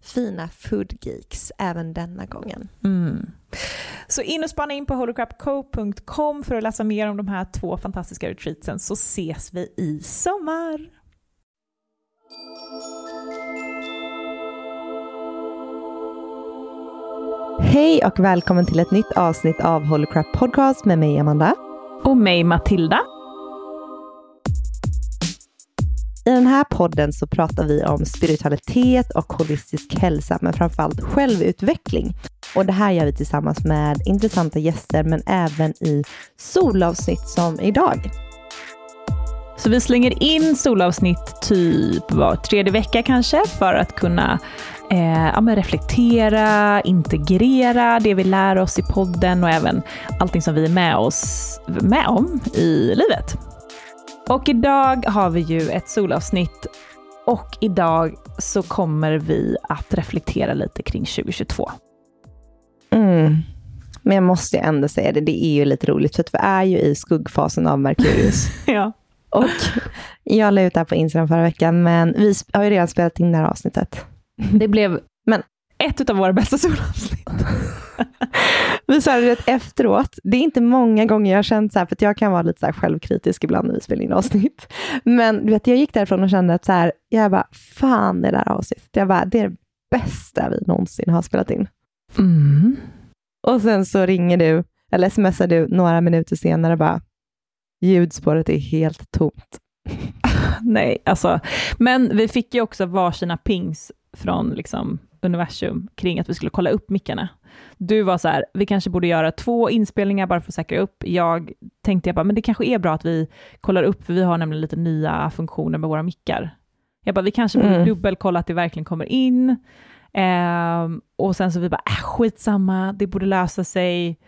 fina foodgeeks även denna gången. Mm. Så in och spana in på holocrapco.com för att läsa mer om de här två fantastiska retreatsen så ses vi i sommar. Hej och välkommen till ett nytt avsnitt av Holocrap Podcast med mig Amanda. Och mig Matilda. I den här podden så pratar vi om spiritualitet och holistisk hälsa, men framförallt självutveckling. Och det här gör vi tillsammans med intressanta gäster, men även i solavsnitt som idag. Så vi slänger in solavsnitt typ var tredje vecka kanske, för att kunna eh, ja, reflektera, integrera det vi lär oss i podden och även allting som vi är med, oss, med om i livet. Och idag har vi ju ett solavsnitt och idag så kommer vi att reflektera lite kring 2022. Mm. Men jag måste ändå säga det, det är ju lite roligt, för att vi är ju i skuggfasen av Merkurius. ja. Och jag la ut det här på Instagram förra veckan, men vi har ju redan spelat in det här avsnittet. Det blev men, ett av våra bästa solavsnitt. vi sa det efteråt. Det är inte många gånger jag har känt så här, för jag kan vara lite så självkritisk ibland när vi spelar in avsnitt. Men du vet, jag gick därifrån och kände att så här, jag bara, fan det där avsnittet. Jag bara, det är det bästa vi någonsin har spelat in. Mm. Och sen så ringer du, eller smsar du några minuter senare och bara, ljudspåret är helt tomt. Nej, alltså, men vi fick ju också varsina pings från liksom universum kring att vi skulle kolla upp mickarna. Du var så här, vi kanske borde göra två inspelningar bara för att säkra upp. Jag tänkte jag bara, men det kanske är bra att vi kollar upp, för vi har nämligen lite nya funktioner med våra mickar. Jag bara, vi kanske borde mm. dubbelkolla att det verkligen kommer in. Eh, och sen så vi bara, äh, skitsamma, det borde lösa sig.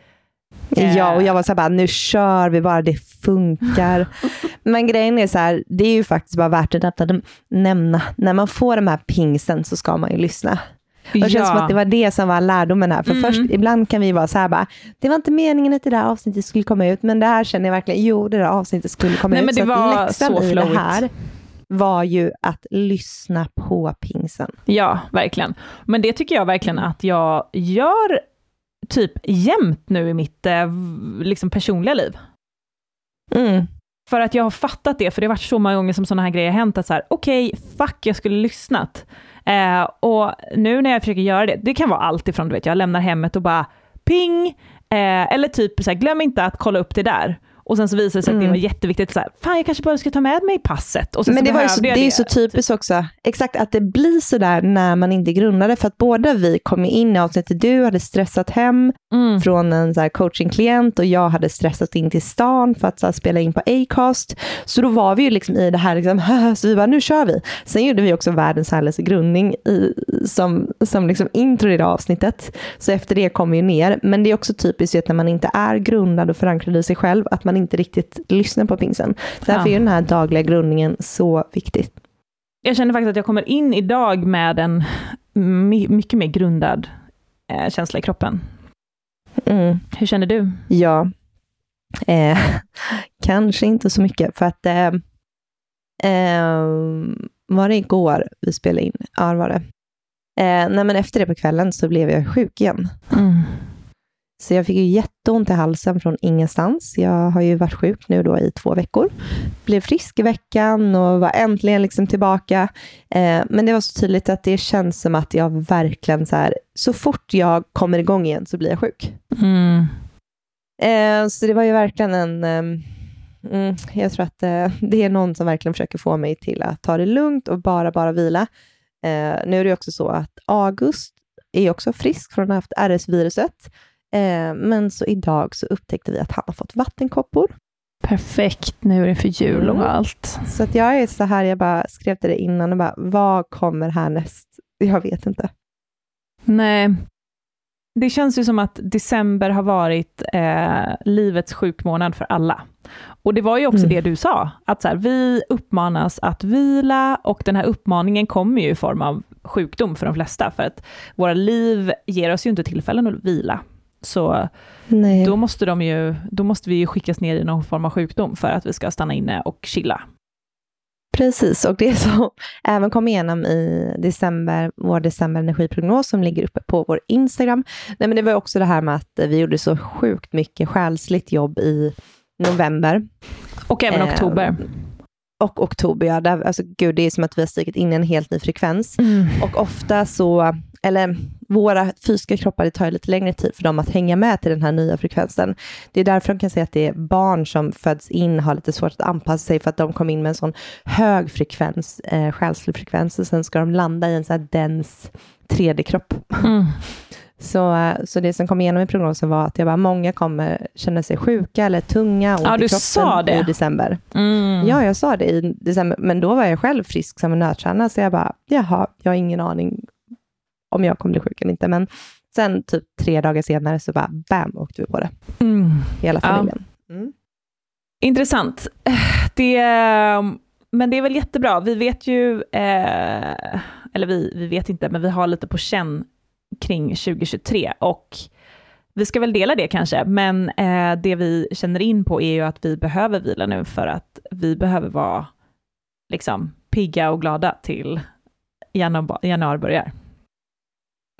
Ja, och jag var så här bara, nu kör vi bara, det funkar. Men grejen är så här, det är ju faktiskt bara värt att nämna, när man får de här pingsen så ska man ju lyssna. Och det känns som att det var det som var lärdomen här. För Mm. först, ibland kan vi vara så här bara, det var inte meningen att det där avsnittet skulle komma ut, men det här känner jag verkligen, jo det där avsnittet skulle komma Nej, ut. men det så var läxan så i det här var ju att lyssna på pingsen. Ja, verkligen. Men det tycker jag verkligen att jag gör typ jämt nu i mitt eh, liksom personliga liv. Mm. För att jag har fattat det, för det har varit så många gånger som sådana här grejer har hänt, att så här, okej, fuck, jag skulle lyssnat. Eh, och nu när jag försöker göra det, det kan vara allt ifrån, du vet, jag lämnar hemmet och bara ping, eh, eller typ så här, glöm inte att kolla upp det där. Och sen så visar det sig att det Mm. var jätteviktigt, så här, fan jag kanske bara ska ta med mig passet. Och sen Men det, var ju så, det är så typiskt också, exakt att det blir så där när man inte grundar det, för att båda vi kom ju in i avsnittet, du hade stressat hem Mm. från en så coachingklient och jag hade stressat in till stan för att så här, spela in på Acast. Så då var vi ju liksom i det här, liksom, så vi bara, nu kör vi. Sen gjorde vi också världens härligaste grundning i, som, som liksom intro i det avsnittet. Så efter det kom vi ju ner. Men det är också typiskt ju att när man inte är grundad och förankrad i sig själv, att man inte riktigt lyssnar på pingsen. Därför är ju den här dagliga grundningen så viktig. Jag känner faktiskt att jag kommer in idag med en my- mycket mer grundad eh, känsla i kroppen. Mm. Hur känner du? Ja, eh, kanske inte så mycket för att eh, eh, var det igår vi spelade in? Ja, det var det. Eh, nej, men efter det på kvällen så blev jag sjuk igen. Så jag fick ju jätteont i halsen från ingenstans. Jag har ju varit sjuk nu då i två veckor. Blev frisk i veckan och var äntligen liksom tillbaka. Eh, men det var så tydligt att det känns som att jag verkligen så här, så fort jag kommer igång igen så blir jag sjuk. Mm. Eh, så det var ju verkligen en... ehm, mm, jag tror att eh, det är någon som verkligen försöker få mig till att ta det lugnt och bara, bara vila. Eh, nu är det också så att August är också frisk från att ha haft RS-viruset. Eh, men så idag så upptäckte vi att han har fått vattenkoppor. Perfekt, nu är det för jul och Mm. allt. Så att jag är så här, jag bara skrev till det innan och bara, vad kommer härnäst? Jag vet inte. Nej. Det känns ju som att december har varit eh, livets sjukmånad för alla. Och det var ju också Mm. det du sa, att så här, vi uppmanas att vila och den här uppmaningen kommer ju i form av sjukdom för de flesta, för att våra liv ger oss ju inte tillfällen att vila. Så Nej. då måste, de ju, då måste vi ju skickas ner i någon form av sjukdom för att vi ska stanna inne och chilla. Precis, och det som även kom igenom i december, vår december energiprognos som ligger uppe på vår Instagram. Nej, men det var också det här med att vi gjorde så sjukt mycket själsligt jobb i november Och även Eh, oktober. Och oktober. Ja, där, alltså, gud, det är som att vi har stigit in i en helt ny frekvens. Mm. Och ofta så, eller våra fysiska kroppar, det tar lite längre tid för dem att hänga med till den här nya frekvensen. Det är därför de kan säga att det är barn som föds in har lite svårt att anpassa sig för att de kom in med en sån hög frekvens, eh, själslig frekvens och sen ska de landa i en sån här dens 3D-kropp. Mm. Så, eh, så det som kom igenom i prognosen var att jag bara, många kommer känna sig sjuka eller tunga, ont Ja, i du kroppen sa det. i december. Mm. Ja, jag sa det i december, men då var jag själv frisk som en nötkärna, så jag bara, jaha, jag har ingen aning om jag kommer bli sjuk eller inte, men sen typ tre dagar senare så bara, bam, åkte vi på det, Mm. hela Ja. familjen. Mm. Intressant. Det, men det är väl jättebra. Vi vet ju, eh, eller vi, vi vet inte, men vi har lite på känn kring 2023 och vi ska väl dela det kanske, men eh, det vi känner in på är ju att vi behöver vila nu för att vi behöver vara liksom pigga och glada till januari, januari börjar.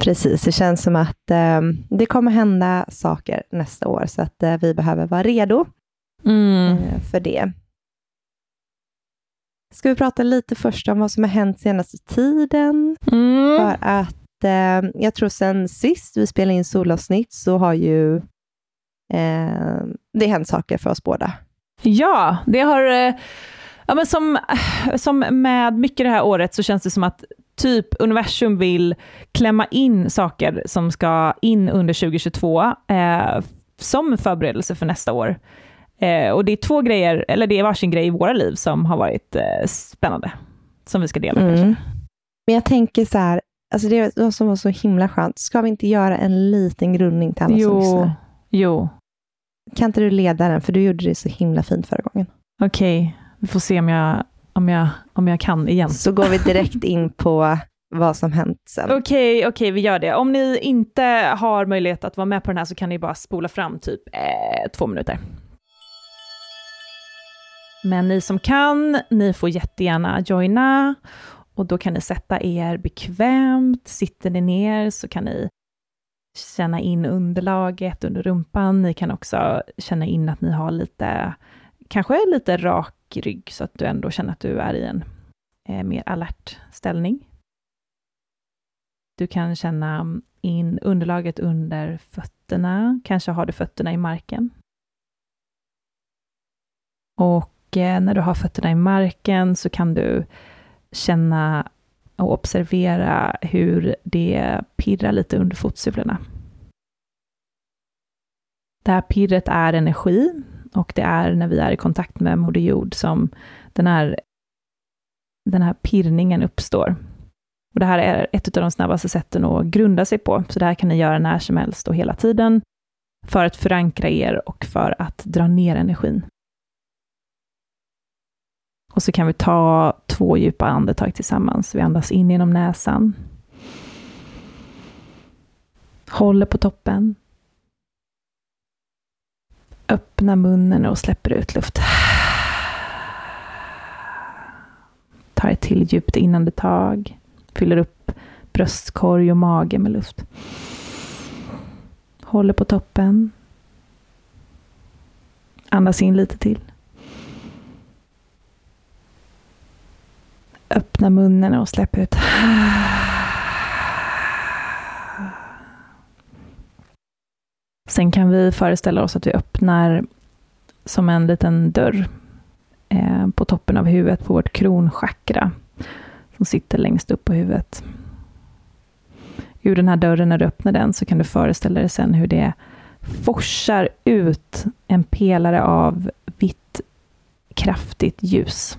Precis, det känns som att eh, det kommer hända saker nästa år, så att eh, vi behöver vara redo eh, för det. Ska vi prata lite först om vad som har hänt senaste tiden? Mm. För att eh, jag tror sen sist vi spelade in solavsnitt så har ju eh, det hänt saker för oss båda. Ja, det har... eh, Ja, men som, som med mycket det här året så känns det som att typ universum vill klämma in saker som ska in under 2022 eh, som förberedelse för nästa år. Eh, och det är två grejer, eller det är varsin grej i våra liv som har varit eh, spännande, som vi ska dela Mm. kanske. Men jag tänker så här, alltså det var som var så himla skönt. Ska vi inte göra en liten grundning till alla som Jo, lyssnar? jo, Kan inte du leda den? För du gjorde det så himla fint förra gången. okej. Vi får se om jag, om, jag, om jag kan igen. Så går vi direkt in på vad som hänt sen. Okej, okej, vi gör det. Om ni inte har möjlighet att vara med på den här så kan ni bara spola fram typ eh, två minuter. Men ni som kan, ni får jättegärna joina och då kan ni sätta er bekvämt. Sitter ni ner så kan ni känna in underlaget under rumpan. Ni kan också känna in att ni har lite, kanske lite rak rygg, så att du ändå känner att du är i en eh, mer alert ställning. Du kan känna in underlaget under fötterna. Kanske har du fötterna i marken. Och eh, när du har fötterna i marken så kan du känna och observera hur det pirrar lite under fotsulorna. Det här pirret är energi och det är när vi är i kontakt med Moder Jord som den här, den här pirrningen uppstår. Och det här är ett av de snabbaste sätten att grunda sig på, så det här kan ni göra när som helst och hela tiden, för att förankra er och för att dra ner energin. Och så kan vi ta två djupa andetag tillsammans. Vi andas in genom näsan. Håller på toppen. Öppna munnen och släpper ut luft. Tar ett till djupt inandetag. Fyller upp bröstkorg och mage med luft. Håller på toppen. Andas in lite till. Öppna munnen och släpp ut. Sen kan vi föreställa oss att vi öppnar som en liten dörr eh, på toppen av huvudet på vårt kronchakra som sitter längst upp på huvudet. Ur den här dörren, när du öppnar den, så kan du föreställa dig sen hur det forsar ut en pelare av vitt kraftigt ljus.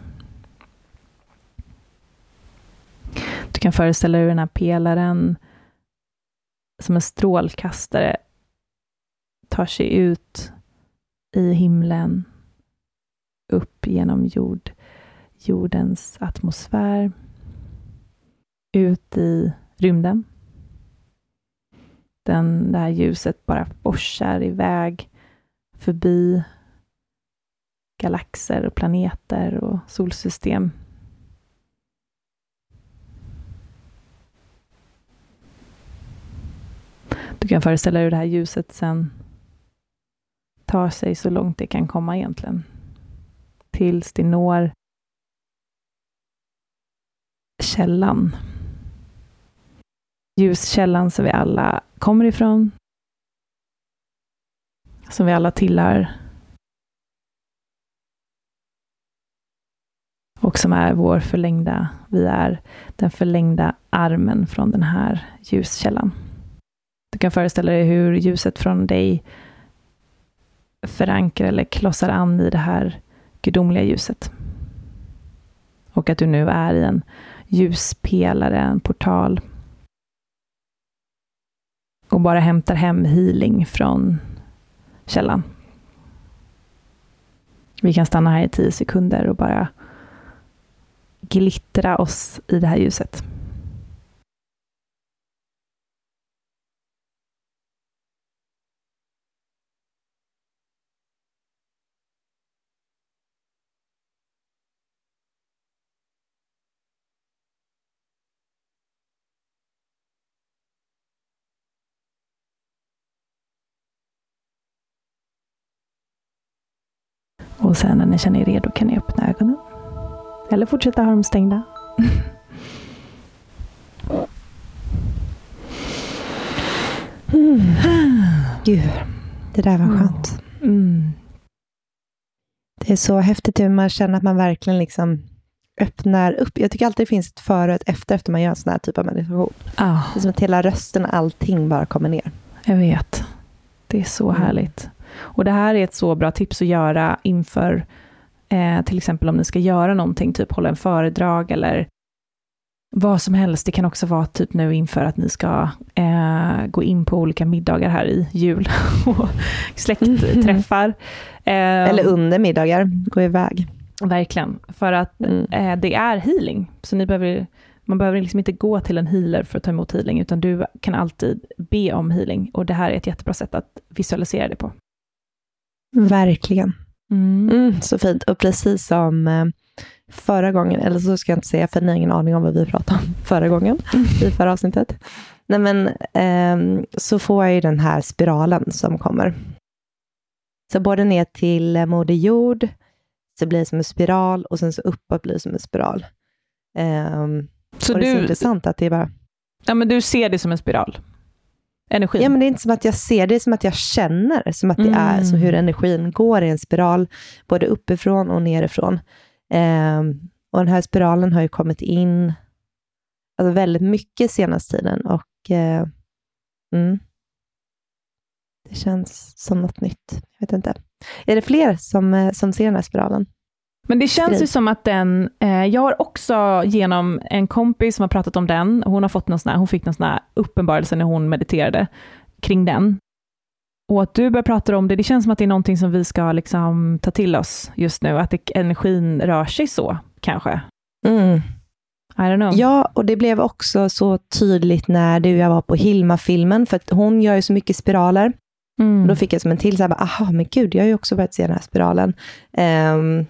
Du kan föreställa dig hur den här pelaren som en strålkastare tar sig ut i himlen, upp genom jord, jordens atmosfär, ut i rymden. Den, det här ljuset bara forsar iväg förbi galaxer och planeter och solsystem. Du kan föreställa dig hur det här ljuset sen tar sig så långt det kan komma egentligen. Tills det når källan. Ljuskällan som vi alla kommer ifrån. Som vi alla tillhör. Och som är vår förlängda, vi är den förlängda armen från den här ljuskällan. Du kan föreställa dig hur ljuset från dig förankrar eller klossar an i det här gudomliga ljuset. Och att du nu är i en ljuspelare, en portal. Och bara hämtar hem healing från källan. Vi kan stanna här i tio sekunder och bara glittra oss i det här ljuset. Och sen när ni känner er redo kan ni öppna ögonen. Eller fortsätta ha dem stängda. Mm. Gud, det där var skönt. Mm. Det är så häftigt hur man känner att man verkligen liksom öppnar upp. Jag tycker alltid det finns ett före och ett efter, efter man gör en sån här typ av meditation. Ah, Det är som att hela rösten och allting bara kommer ner. jag vet. Det är så Mm. härligt. Och det här är ett så bra tips att göra inför, eh, till exempel om ni ska göra någonting, typ hålla en föredrag eller vad som helst. Det kan också vara typ nu inför att ni ska eh, gå in på olika middagar här i jul och släktträffar. Eh, Eller under middagar, gå iväg. Verkligen, för att Mm. eh, det är healing. Så ni behöver Man behöver liksom inte gå till en healer för att ta emot healing, utan du kan alltid be om healing. Och det här är ett jättebra sätt att visualisera det på. Verkligen. Mm, så fint. Och precis som eh, förra gången, eller så ska jag inte säga, för ni har ingen aning om vad vi pratade om förra gången, i förra avsnittet. Nej, men, eh, så får jag ju den här spiralen som kommer. Så både ner till Moder Jord, så blir det som en spiral och sen så uppåt blir det som en spiral. Eh, Så och det är så du, intressant att det är bara... ja, men du ser det som en spiral? Energin? Ja, men det är inte som att jag ser, det är som att jag känner, som att det är som hur energin går i en spiral, både uppifrån och nerifrån. Ehm, och den här spiralen har ju kommit in alltså väldigt mycket senaste tiden och eh, mm, det känns som något nytt. Jag vet inte. Är det fler som, eh, som ser den här spiralen? Men det känns Skriv. ju som att den, eh, jag har också genom en kompis som har pratat om den, hon, har fått någon sån här, hon fick någon sån här uppenbarelse när hon mediterade kring den. Och att du börjar prata om det, det känns som att det är någonting som vi ska liksom ta till oss just nu, att det, energin rör sig så, kanske. Mm. I don't know. Ja, och det blev också så tydligt när du och jag var på Hilma-filmen, för att hon gör ju så mycket spiraler. Mm. Då fick jag som en till, så här, aha, men gud, jag har ju också börjat se den här spiralen. Ehm,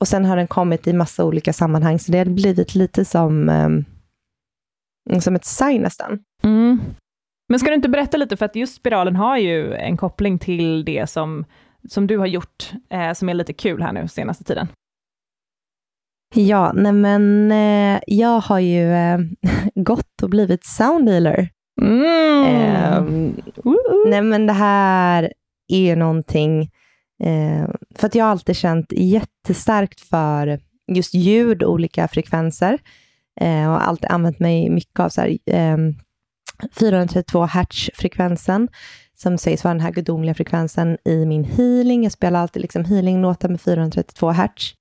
och sen har den kommit i massa olika sammanhang, så det har blivit lite som, ehm, som ett sign nästan. Mm. Men ska du inte berätta lite, för att just spiralen har ju en koppling till det som, som du har gjort, eh, som är lite kul här nu senaste tiden. Ja, nej men eh, jag har ju eh, gått och blivit sound healer. Mm. Ehm, nej men det här är ju någonting, eh, för att jag har alltid känt jättestarkt för just ljud och olika frekvenser. Eh, och har alltid använt mig mycket av så här, eh, 432 hertz-frekvensen, som sägs vara den här gudomliga frekvensen i min healing. Jag spelar alltid liksom healinglåtar med 432 hertz.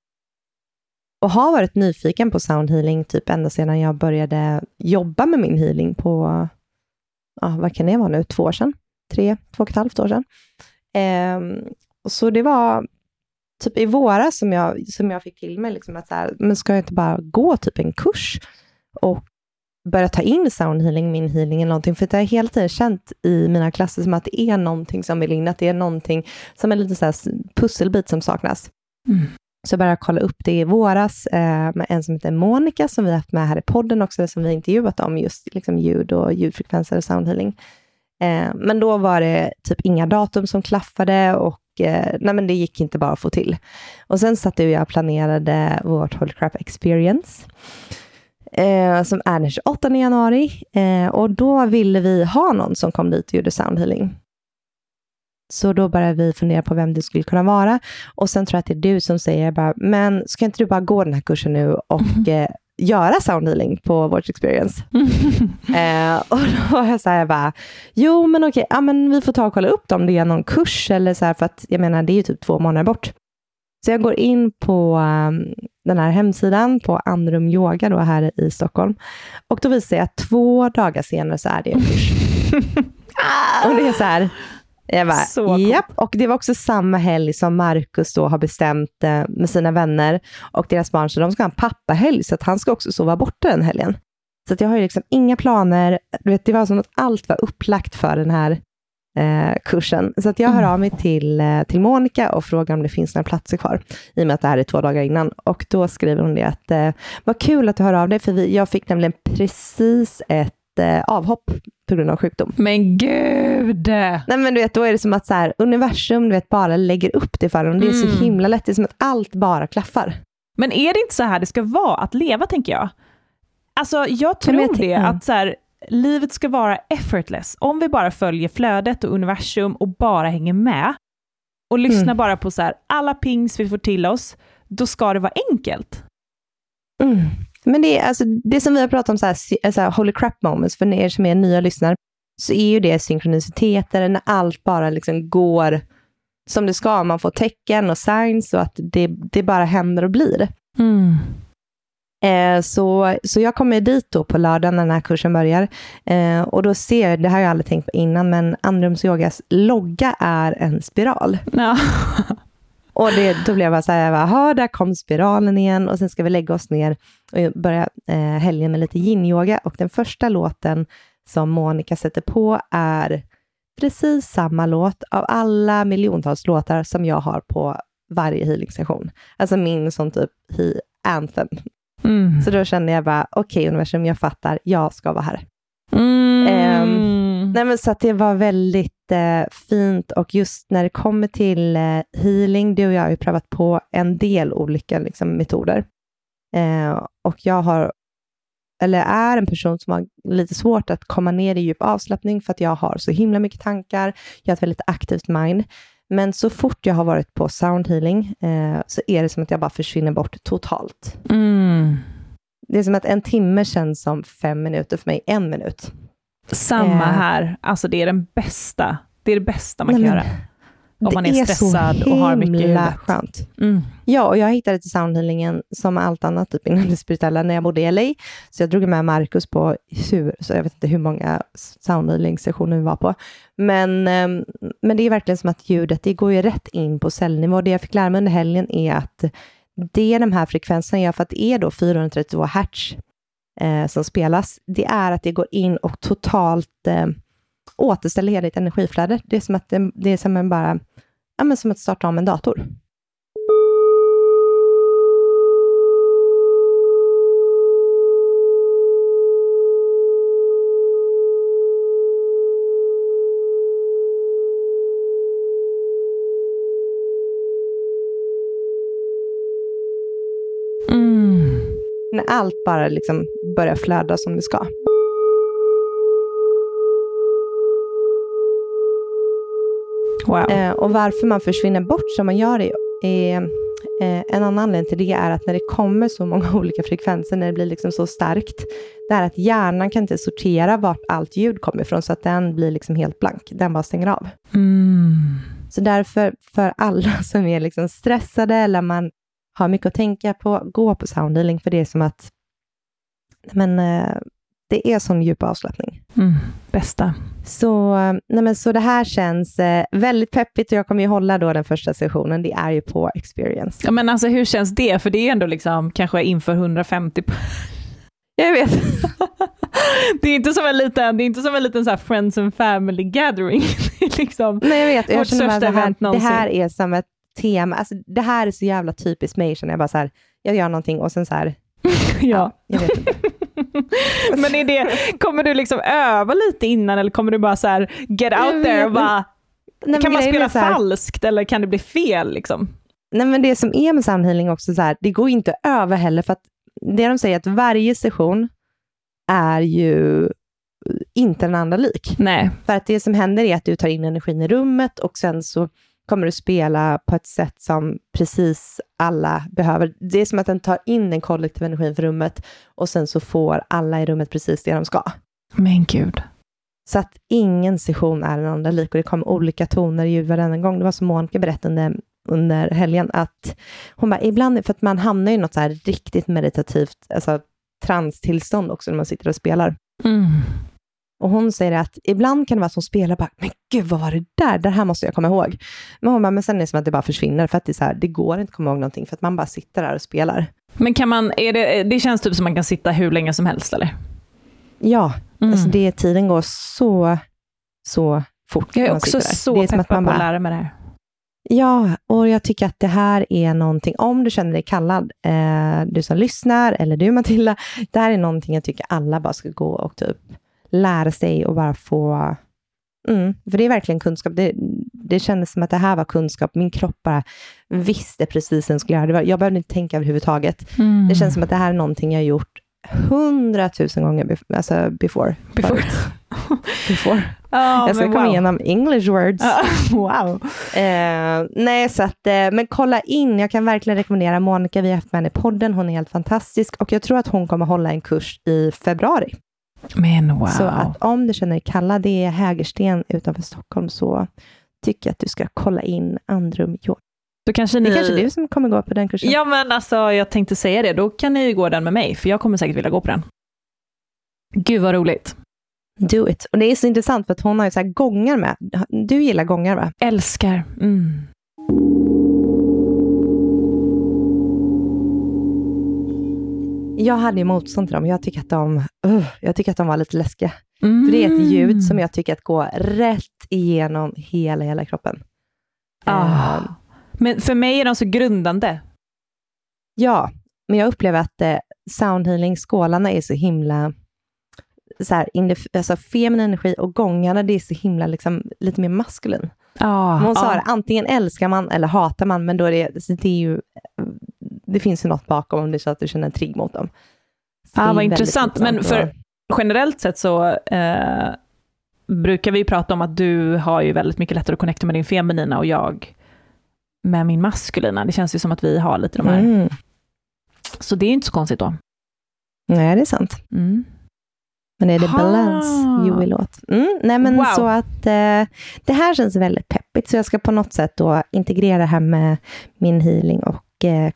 Och har varit nyfiken på sound healing typ ända sedan jag började jobba med min healing på, ja, vad kan det vara nu, två år sedan? Tre, två och ett halvt år sedan. Eh, så det var typ i våras som jag, som jag fick till mig, liksom att så här, men ska jag inte bara gå typ en kurs och börja ta in sound healing, min healing eller någonting, för jag har hela tiden känt i mina klasser som att det är någonting som vill in, att det är någonting som är lite så här pusselbit som saknas. Mm. Så jag började kolla upp det i våras eh, med en som heter Monica, som vi har haft med här i podden också, som vi har intervjuat om just liksom, ljud och ljudfrekvenser och sound healing. Eh, men då var det typ inga datum som klaffade och nej, men det gick inte bara att få till. Och sen satt du och jag planerade vårt Holy Crap Experience, eh, som är den 28 januari. Eh, och då ville vi ha någon som kom dit och gjorde sound healing. Så då började vi fundera på vem det skulle kunna vara. Och sen tror jag att det är du som säger, bara, men ska inte du bara gå den här kursen nu och eh, göra sound healing på vårt experience? eh, och då var jag så här, bara, jo men okej, ja, men vi får ta och kolla upp om det är någon kurs eller så här, för att jag menar, det är ju typ två månader bort. Så jag går in på um, den här hemsidan på Andrum Yoga då här i Stockholm. Och då visar jag att två dagar senare så är det en kurs. och det är så här, jag bara, Så japp. Och det var också samma helg som Marcus då har bestämt eh, med sina vänner och deras barn, så de ska ha en pappahelg, så att han ska också sova borta den helgen. Så att jag har ju liksom inga planer. Du vet, det var som att allt var upplagt för den här eh, kursen. Så att jag hör av mig till, eh, till Monica och frågar om det finns några platser kvar, i och med att det här är två dagar innan. Och då skriver hon det att, eh, vad kul att du hör av dig, för vi, jag fick nämligen precis ett eh, avhopp på grund av sjukdom. Men gud! Nej men du vet, då är det som att så här, universum du vet, bara lägger upp det för dem. Det är så Mm. himla lätt, det är som att allt bara klaffar. Men är det inte så här det ska vara att leva, tänker jag? Alltså, jag Ja, tror jag det, att så här, livet ska vara effortless. Om vi bara följer flödet och universum och bara hänger med och lyssnar Mm. bara på så här, alla pings vi får till oss, då ska det vara enkelt. Mm. Men det, är, alltså, det som vi har pratat om, så här, sy- så här, holy crap moments, för er som är nya lyssnare, så är ju det synkroniciteter, när allt bara liksom går som det ska. Man får tecken och signs och att det, det bara händer och blir. Eh, så, så jag kommer dit då på lördagen när den här kursen börjar. Eh, och då ser jag, det har jag aldrig tänkt på innan, men Andrums yogas logga är en spiral. Ja. Och det, då blev jag bara så här, jaha, där kom spiralen igen och sen ska vi lägga oss ner och börja eh, helgen med lite yin-yoga. Och den första låten som Monica sätter på är precis samma låt av alla miljontals låtar som jag har på varje healing-session. Alltså min sån typ he anthem. Mm. Så då kände jag bara, okej okay, universum, jag fattar, jag ska vara här. Mm. Um, nej men så att det var väldigt eh, fint och just när det kommer till eh, healing, du och jag har ju prövat på en del olika liksom, metoder. Eh, och jag har, eller är en person som har lite svårt att komma ner i djup avslappning för att jag har så himla mycket tankar, jag har ett väldigt aktivt mind. Men så fort jag har varit på soundhealing eh, så är det som att jag bara försvinner bort totalt. Mm. Det är som att en timme känns som fem minuter för mig, en minut. Samma Eh. här. Alltså det är den bästa. Det är det bästa man Nej, kan men göra. Om man är stressad och har mycket i huvudet. skönt. Mm. Ja, och jag hittade till soundhealingen som allt annat typ inom det spirituella när jag bodde i LA. Så jag drog med Marcus på hur, så jag vet inte hur många soundhealing-sessioner vi var på. Men, ehm, men det är verkligen som att ljudet, det går ju rätt in på cellnivå. Det jag fick lära mig under helgen är att det är de här frekvenserna gör, för att det är då 432 hertz eh, som spelas, det är att det går in och totalt eh, återställer hela ditt energiflöde. Det är som att det, det är som en bara, ja, men som att starta om en dator. När allt bara liksom börjar flöda som det ska. Wow. Eh, och varför man försvinner bort som man gör det, är, eh, en annan anledning till det är att när det kommer så många olika frekvenser, när det blir liksom så starkt, det är att hjärnan kan inte sortera vart allt ljud kommer ifrån, så att den blir liksom helt blank. Den bara stänger av. Mm. Så därför, för alla som är liksom stressade eller man har mycket att tänka på, gå på soundhealing, för det är som att men, eh, det är sån djup avslappning. Mm. Bästa. Så, eh, nej men, så det här känns eh, väldigt peppigt och jag kommer ju hålla då den första sessionen. Det är ju på Experience. Ja, men alltså hur känns det? För det är ändå liksom kanske inför 150 Jag vet. Det är inte som en liten, det är inte som en liten så här friends and family gathering. Det liksom, Nej, jag vet. Jag Vårt största det, event det någonsin. här är som ett tema. Alltså, det här är så jävla typiskt mig. Känner jag bara så här, jag gör någonting och sen så här, ja. inte. Men är det, kommer du liksom öva lite innan eller kommer du bara så här get out there och bara, Nej, kan man spela här- falskt eller kan det bli fel liksom? Nej, men det som är med soundhealing också, så här, det går inte öva heller, för att det de säger att varje session är ju inte den andra lik. Nej. För att det som händer är att du tar in energin i rummet och sen så kommer du spela på ett sätt som precis alla behöver. Det är som att den tar in den kollektiva energin för rummet och sen så får alla i rummet precis det de ska. Men gud. Så att ingen session är den andra lik och det kommer olika toner i ljud varenda gång. Det var som Monica berättade under, under helgen, att hon bara, ibland, för att man hamnar i något så här riktigt meditativt, alltså transtillstånd också när man sitter och spelar. Mm. Och hon säger att ibland kan det vara som spelar bara, men gud vad var det där? Det här måste jag komma ihåg. Men hon bara, men sen är det som att det bara försvinner, för att det, är så här, det går inte att komma ihåg någonting, för att man bara sitter där och spelar. Men kan man, är det, det känns typ som man kan sitta hur länge som helst eller? Ja, Mm. alltså det, tiden går så, så fort. jag är också så det att peppad på att lära mig det här. Ja, och jag tycker att det här är någonting, om du känner dig kallad, eh, du som lyssnar, eller du Matilda, det här är någonting jag tycker alla bara ska gå och typ lära sig och bara få, mm, för det är verkligen kunskap. Det, det kändes som att det här var kunskap. Min kropp bara visste precis vad den skulle göra. Det var, jag behövde inte tänka överhuvudtaget. Mm. Det känns som att det här är någonting jag har gjort hundratusen gånger bef- alltså before. Before. before. Ja, jag ska komma wow. igenom English words. Ja, wow. Eh, nej, så att, eh, men kolla in. Jag kan verkligen rekommendera Monica. Vi har haft med henne i podden. Hon är helt fantastisk och jag tror att hon kommer hålla en kurs i februari. Men wow. Så att om du känner dig kallad, det är Hägersten utanför Stockholm, så tycker jag att du ska kolla in Andrum Yoga. Då kanske Det ni... är kanske du som kommer gå på den kursen. Ja men alltså jag tänkte säga det, då kan ni ju gå den med mig, för jag kommer säkert vilja gå på den. Gud vad roligt. Do it. Och det är så intressant för att hon har ju så här gångar med. Du gillar gångar va? Älskar. Mm. Jag hade ju motstånd till dem. Jag tycker att de, uh, jag tycker att de var lite läskiga. Mm. För det är ett ljud som jag tycker att går rätt igenom hela, hela kroppen. Ah. Eh, Men för mig är de så grundande. ja, men jag upplever att eh, soundhealing-skålarna är så himla så här, alltså feminin energi och gångarna, det är så himla liksom, lite mer maskulin. Ah, Hon sa ah. det, antingen älskar man eller hatar man, men då är det, det är ju, det finns ju något bakom om det är så att du känner en trigg mot dem. Så Ah, vad intressant. Men intressant för- Generellt sett så eh, brukar vi prata om att du har ju väldigt mycket lättare att connecta med din feminina och jag med min maskulina. Det känns ju som att vi har lite de här. Mm. Så det är ju inte så konstigt då. Nej, det är sant. Mm. Men är det Ha. balans you will åt? Mm, nej, men Wow. så att eh, det här känns väldigt peppigt, så jag ska på något sätt då integrera det här med min healing och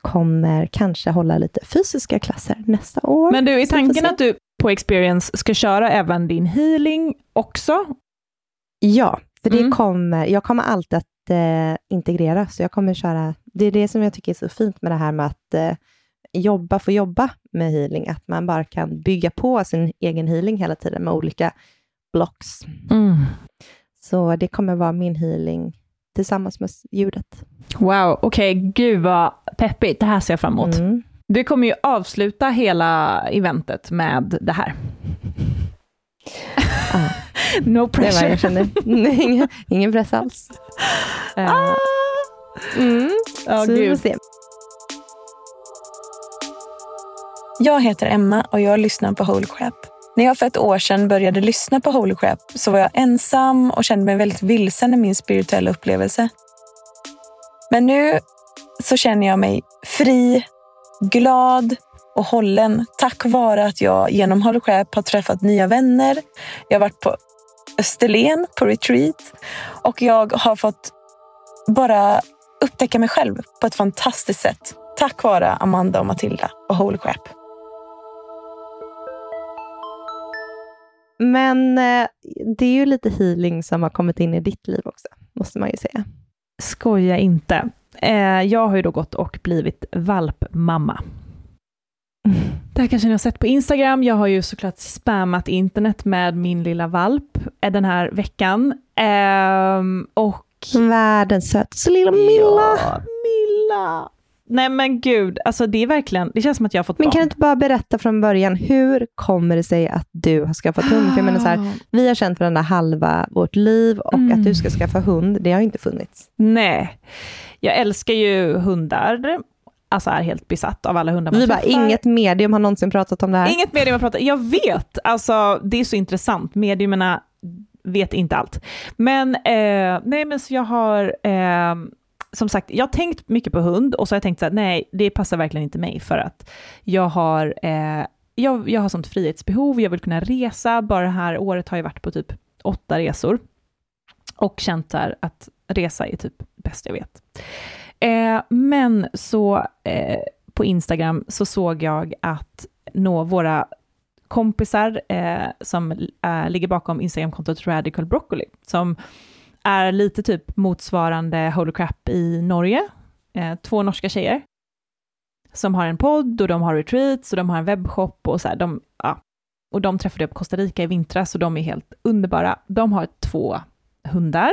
kommer kanske hålla lite fysiska klasser nästa år. Men du, är tanken att du på Experience ska köra även din healing också? Ja, för det Mm. kommer, jag kommer alltid att eh, integrera, så jag kommer köra, det är det som jag tycker är så fint med det här med att eh, jobba, få jobba med healing, att man bara kan bygga på sin egen healing hela tiden med olika blocks. Så det kommer vara min healing tillsammans med ljudet. Wow, okej, gud vad peppigt. Det här ser jag fram emot. Mm. Du kommer ju avsluta hela eventet med det här. Ja. no Det var pressure. jag känner. Nej, ingen, ingen press alls. Eh, Ah! mm. Ja, så vi gud. se. Jag heter Emma och jag lyssnar på Holy Crap. När jag för ett år sedan började lyssna på Holy Crap så var jag ensam och kände mig väldigt vilsen i min spirituella upplevelse. Men nu så känner jag mig fri, glad och hållen tack vare att jag genom Holy Crap har träffat nya vänner. Jag har varit på Österlen på retreat och jag har fått bara upptäcka mig själv på ett fantastiskt sätt. Tack vare Amanda och Matilda och Holy Crap. Men eh, det är ju lite healing som har kommit in i ditt liv också, måste man ju säga. Skoja inte. Eh, jag har ju då gått och blivit valpmamma. Det här kanske ni har sett på Instagram. Jag har ju såklart spammat internet med min lilla valp eh, den här veckan. Ehm, och... Världens sötaste lilla Milla. Ja, Milla. Nej men gud, alltså det är verkligen, det känns som att jag har fått Men barn. kan du inte bara berätta från början, hur kommer det sig att du har skaffat hund? För jag menar så här, vi har känt varandra halva vårt liv och Mm. att du ska skaffa hund, det har inte funnits. Nej, jag älskar ju hundar. Alltså är helt besatt av alla hundar man Vi bara, inget medium har någonsin pratat om det här. Inget medium har pratat, jag vet, alltså det är så intressant, mediumerna vet inte allt. Men, eh, nej men så jag har, eh, som sagt, jag har tänkt mycket på hund och så har jag tänkt så här, nej, det passar verkligen inte mig för att jag har, eh, jag, jag har sånt frihetsbehov, jag vill kunna resa, bara det här året har jag varit på typ åtta resor och känt där att resa är typ bäst jag vet. Eh, men så eh, på Instagram så såg jag att nå våra kompisar eh, som eh, ligger bakom Instagramkontot Radical Broccoli, som är lite typ motsvarande Holy Crap i Norge. Eh, två norska tjejer som har en podd och de har retreats och de har en webbshop och så här, de, ja. Och de träffade jag på Costa Rica i vintras och de är helt underbara. De har två hundar.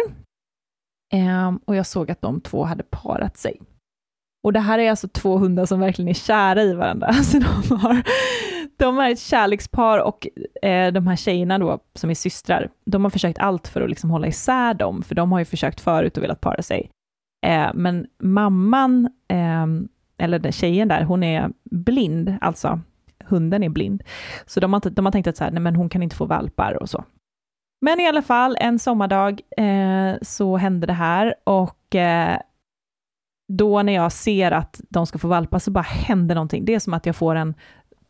eh, och jag såg att de två hade parat sig. Och det här är alltså två hundar som verkligen är kära i varandra. Alltså de, har, de är ett kärlekspar och eh, de här tjejerna då, som är systrar, de har försökt allt för att liksom hålla isär dem, för de har ju försökt förut och velat para sig. Eh, men mamman, eh, eller den tjejen där, hon är blind, alltså hunden är blind. Så de har, de har tänkt att så här, nej, men hon kan inte få valpar och så. Men i alla fall, en sommardag eh, så hände det här och eh, då när jag ser att de ska få valpar så bara händer någonting. Det är som att jag får en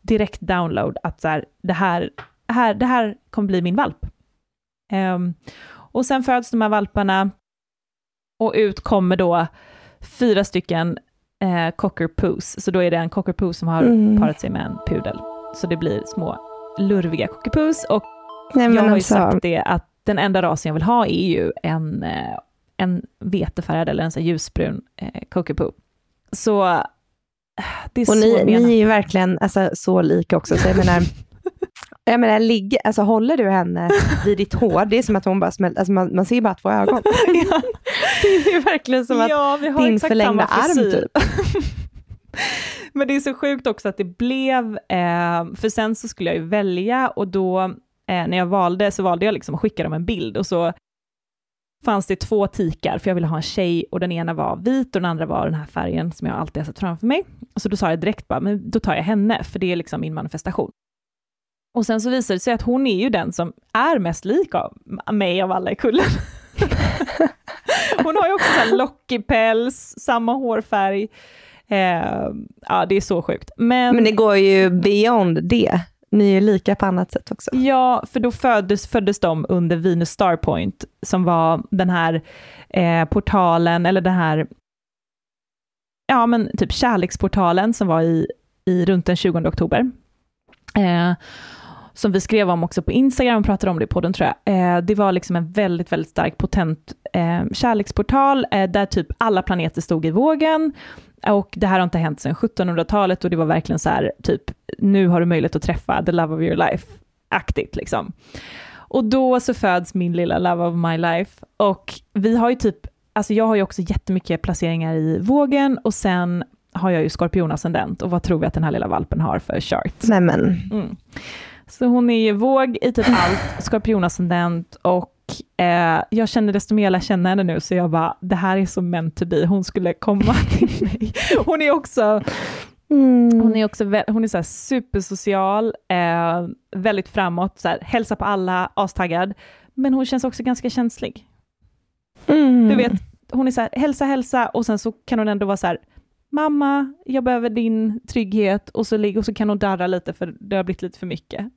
direkt download att så här, det, här, här, det här kommer bli min valp. Ehm, och sen föds de här valparna och ut kommer då fyra stycken eh, cockerpoos. Så då är det en cockerpoo som har Mm. parat sig med en pudel. Så det blir små lurviga cockerpoos och Nej, jag har ju alltså, sagt det att den enda rasen jag vill ha är ju en, eh, en vetefärgad eller en så ljusbrun eh, cockapoo. Så Och så ni, menat. ni är ju verkligen alltså, så lika också. Så jag menar, jag menar, ligger, alltså, håller du henne vid ditt hår, det är som att hon bara smälter, alltså, man, man ser bara två ögon. ja. Det är verkligen som att ja, vi har din förlängda arm typ. Men det är så sjukt också att det blev, eh, för sen så skulle jag ju välja och då eh, när jag valde så valde jag liksom att skicka dem en bild och så fanns det två tikar, för jag ville ha en tjej och den ena var vit och den andra var den här färgen som jag alltid har sett framför mig. Så då sa jag direkt bara, men då tar jag henne, för det är liksom min manifestation. Och sen så visade det sig att hon är ju den som är mest lik av mig av alla i kullen. hon har ju också så lockig päls, samma hårfärg. Eh, ja, det är så sjukt. Men, Men det går ju beyond det. Ni är lika på annat sätt också. Ja, för då föddes, föddes de under Venus Starpoint, som var den här eh, portalen, eller den här, ja men typ kärleksportalen som var i, i runt den 20 oktober. Eh, som vi skrev om också på Instagram, och pratade om det i podden tror jag. Eh, det var liksom en väldigt, väldigt stark, potent eh, kärleksportal, eh, där typ alla planeter stod i vågen. Och det här har inte hänt sedan 1700-talet och det var verkligen så här, typ, nu har du möjlighet att träffa the love of your life-aktigt liksom. Och då så föds min lilla love of my life. Och vi har ju typ, alltså jag har ju också jättemycket placeringar i vågen och sen har jag ju skorpionascendent och vad tror vi att den här lilla valpen har för chart? Nej men, Mm. Så hon är ju våg i typ allt, skorpionascendent och eh, jag känner desto mer jag lär känna henne nu så jag bara, det här är så meant to be, hon skulle komma till mig. Hon är också, mm. hon är också hon är så supersocial, eh, väldigt framåt, så här, hälsa på alla, astaggad, men hon känns också ganska känslig. Mm. Du vet, hon är så här, hälsa, hälsa, och sen så kan hon ändå vara så här, mamma, jag behöver din trygghet, och så, och så kan hon darra lite för det har blivit lite för mycket.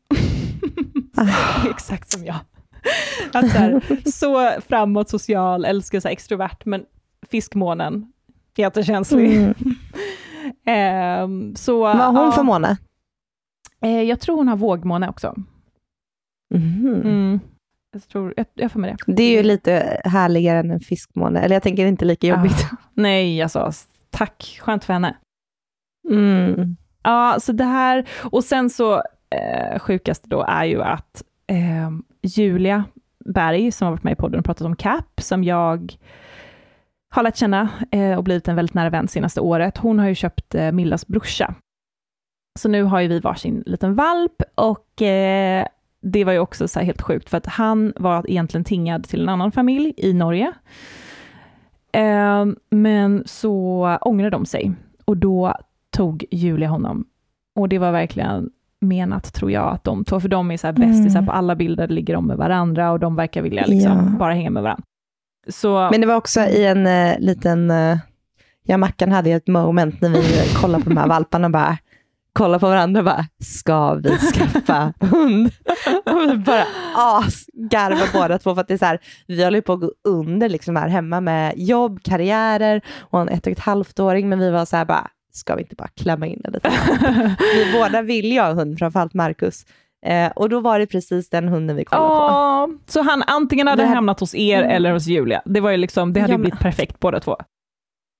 Ah. Det är exakt som jag. Att så, här, så framåt, social, älskar så här, extrovert, men fiskmånen, jättekänslig. Mm. Ehm, så, Vad har hon ja, för måne? eh, jag tror hon har vågmåne också. Mhm. Mm. Jag tror, jag, jag får med det. Det är ju lite härligare än en fiskmåne. Eller jag tänker inte lika jobbigt. Ah, nej, alltså, tack, skönt för henne. Mm. Ja, så det här, och sen så eh, sjukast då är ju att eh, Julia Berg, som har varit med i podden och pratat om CAP, som jag har lärt känna eh, och blivit en väldigt nära vän senaste året, hon har ju köpt eh, Millas brorsa. Så nu har ju vi varsin liten valp och eh, det var ju också så här helt sjukt, för att han var egentligen tingad till en annan familj i Norge. Eh, men så ångrade de sig och då tog Julia honom. Och det var verkligen menat, tror jag, att de två, för de är så här bästisar Mm. på alla bilder, ligger de med varandra och de verkar vilja liksom Ja. bara hänga med varandra. Så, Men det var också i en eh, liten... Uh, jag och Mackan hade ett moment när vi kollade på de här valparna och bara kollade på varandra och bara, ska vi skaffa hund? och vi bara asgarvade båda två för att det är så här, vi håller ju på att gå under liksom här hemma med jobb, karriärer och en ett och ett halvt åring men vi var så här bara, ska vi inte bara klämma in en liten Vi båda vill ju ha hund, framförallt Marcus. Eh, och då var det precis den hunden vi kollade på. Åh, så han antingen hade Det här- hamnat hos er Mm. eller hos Julia. Det var ju liksom, det hade Ja, men- blivit perfekt båda två.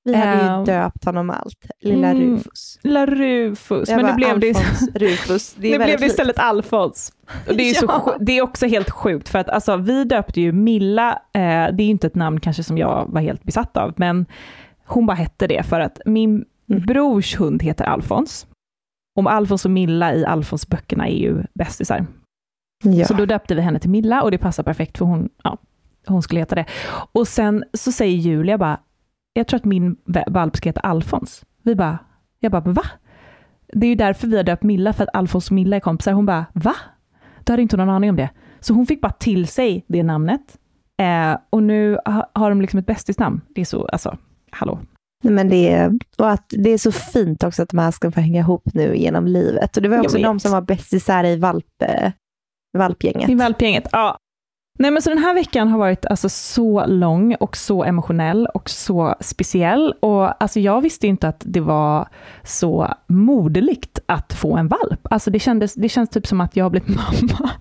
Vi hade ju döpt honom allt, lilla mm. Rufus. La Rufus, Jag men nu blev det, Rufus. Det nu blev det istället Alfons. Och det, är så, Ja. sj- det är också helt sjukt, för att alltså, vi döpte ju Milla, eh, det är ju inte ett namn kanske som jag var helt besatt av, men hon bara hette det för att min Mm. brors hund heter Alfons. Om Alfons och Milla i Alfons böckerna är ju bästisar. Ja. Så då döpte vi henne till Milla och det passar perfekt för hon, ja, hon skulle heta det. Och sen så säger Julia bara, jag tror att min va- valp ska heta Alfons. Vi bara, jag bara, va? Det är ju därför vi har döpt Milla, för att Alfons och Milla är kompisar. Hon bara, va? Då hade inte någon aning om det. Så hon fick bara till sig det namnet. Eh, och nu ha, har de liksom ett bästisnamn. Det är så, alltså, hallå. Nej, Men det, är, och att det är så fint också att de här ska få hänga ihop nu genom livet. Och det var också de som var bästisar i valp, valpgänget. I valpgänget, ja. Nej men så den här veckan har varit alltså så lång och så emotionell och så speciell. Och alltså jag visste inte att det var så moderligt att få en valp. Alltså det, kändes, det känns typ som att jag har blivit mamma.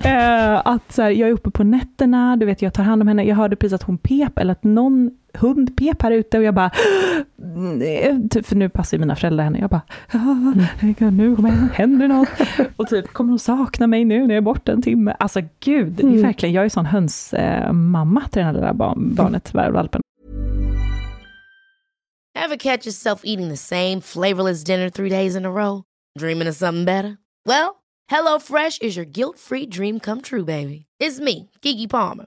eh, att så här, jag är uppe på nätterna, du vet jag tar hand om henne. Jag hörde precis att hon pep, eller att någon hundpep här ute och jag bara, typ, för nu passar ju mina föräldrar henne, jag bara, ah, nu kommer händer något. Och typ, kommer hon sakna mig nu när jag är borta en timme? Alltså gud, det är Mm. verkligen, jag är sån hönsmamma till den här lilla barn, barnet, valpen. Ever catch yourself eating the same flavorless dinner three days in a row? Dreaming of something better? Well, HelloFresh is your guilt-free dream come true, baby. It's me, Kiki Palmer.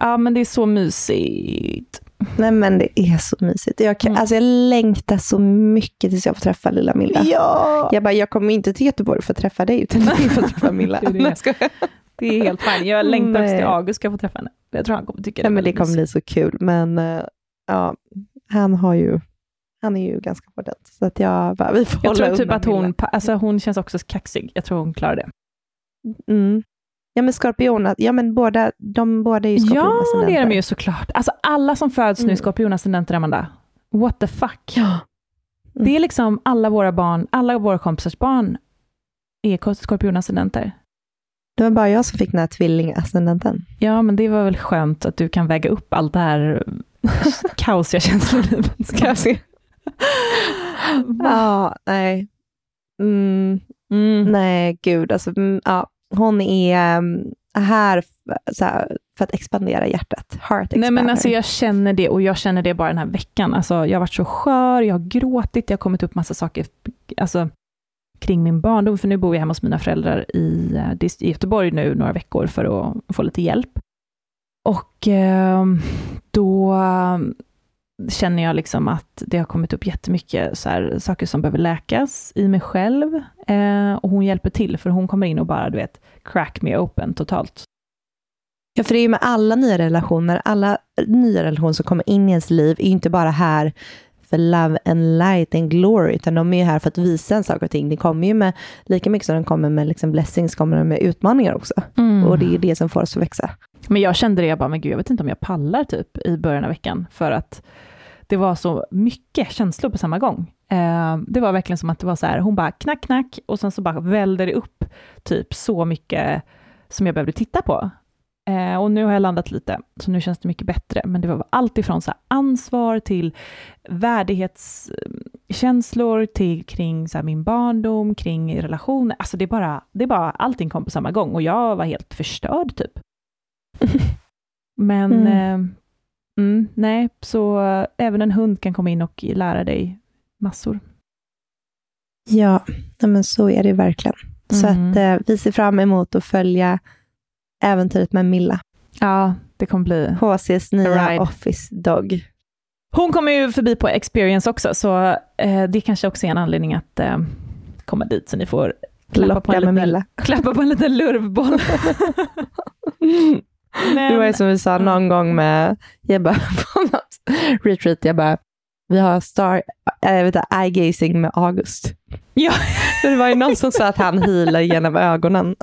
ja, men det är så mysigt. Nej men det är så mysigt. Jag, kan, Mm. alltså, jag längtar så mycket tills jag får träffa lilla Milla. Ja! Jag bara, jag kommer inte till Göteborg för att träffa dig, utan jag att träffa Milla. Det är det. Det är helt fint. Jag längtar också till. August ska få träffa henne. Jag tror han kommer tycka det Nej, men det kommer bli så kul. Men eh, ja, han har ju, han är ju ganska hårdhänt. Så att jag bara, vi får Jag tror typ att hon, Milla. alltså hon känns också kaxig. Jag tror hon klarar det. Mm. Ja men skorpioner, ja men båda, de båda är ju Ja, skorpionascendenter. det är de ju såklart. Alltså alla som föds nu är Mm. skorpionascendenter, Amanda. What the fuck? Ja. Mm. Det är liksom alla våra barn, alla våra kompisars barn är ko- skorpionascendenter. Det var bara jag som fick den här tvillingascendenten. Ja, men det var väl skönt att du kan väga upp allt det här kaosiga känslolivet. Ska jag se? Ja, nej. Mm, Mm. nej, gud. Alltså, mm, ja. Hon är um, här, för att expandera hjärtat. Heart expander. Nej men alltså jag känner det och jag känner det bara den här veckan. Alltså jag har varit så skör, jag har gråtit, det har kommit upp massa saker alltså, kring min barndom, för nu bor jag hemma hos mina föräldrar i, eh, i Göteborg nu några veckor för att få lite hjälp. Och eh, då känner jag liksom att det har kommit upp jättemycket så här, saker som behöver läkas i mig själv. Eh, och hon hjälper till, för hon kommer in och bara, du vet, crack me open totalt. Ja, för det är ju med alla nya relationer, alla nya relationer som kommer in i ens liv är ju inte bara här för love and light and glory, utan de är ju här för att visa en sak och ting. Det kommer ju med, lika mycket som de kommer med liksom blessings, kommer de med utmaningar också. Och det är det som får oss att växa. Men jag kände det, jag bara, men gud, jag vet inte om jag pallar typ i början av veckan, för att det var så mycket känslor på samma gång. Eh, det var verkligen som att det var så här, hon bara knack, knack, och sen så bara välde det upp typ så mycket som jag behövde titta på. Eh, och nu har jag landat lite, så nu känns det mycket bättre. Men det var allt ifrån så ansvar till värdighetskänslor, till kring så min barndom, kring relationer. Alltså det bara, det bara, allting kom på samma gång och jag var helt förstörd typ. Men Mm. eh, mm, nej, så eh, även en hund kan komma in och lära dig massor. Ja, men så är det verkligen. Så Mm. att eh, vi ser fram emot att följa äventyret med Milla, Ja, det kommer bli... HCs nya office dog. Hon kommer ju förbi på Experience också, så eh, det kanske också är en anledning att eh, komma dit, så ni får klappa på, en liten, klappa på en liten lurvboll. Men, Det var ju som vi sa någon gång med, jag bara, på något retreat, jag bara, vi har star, äh, vet inte, eye gazing med August. Ja. Det var ju någon som sa att han healar genom ögonen.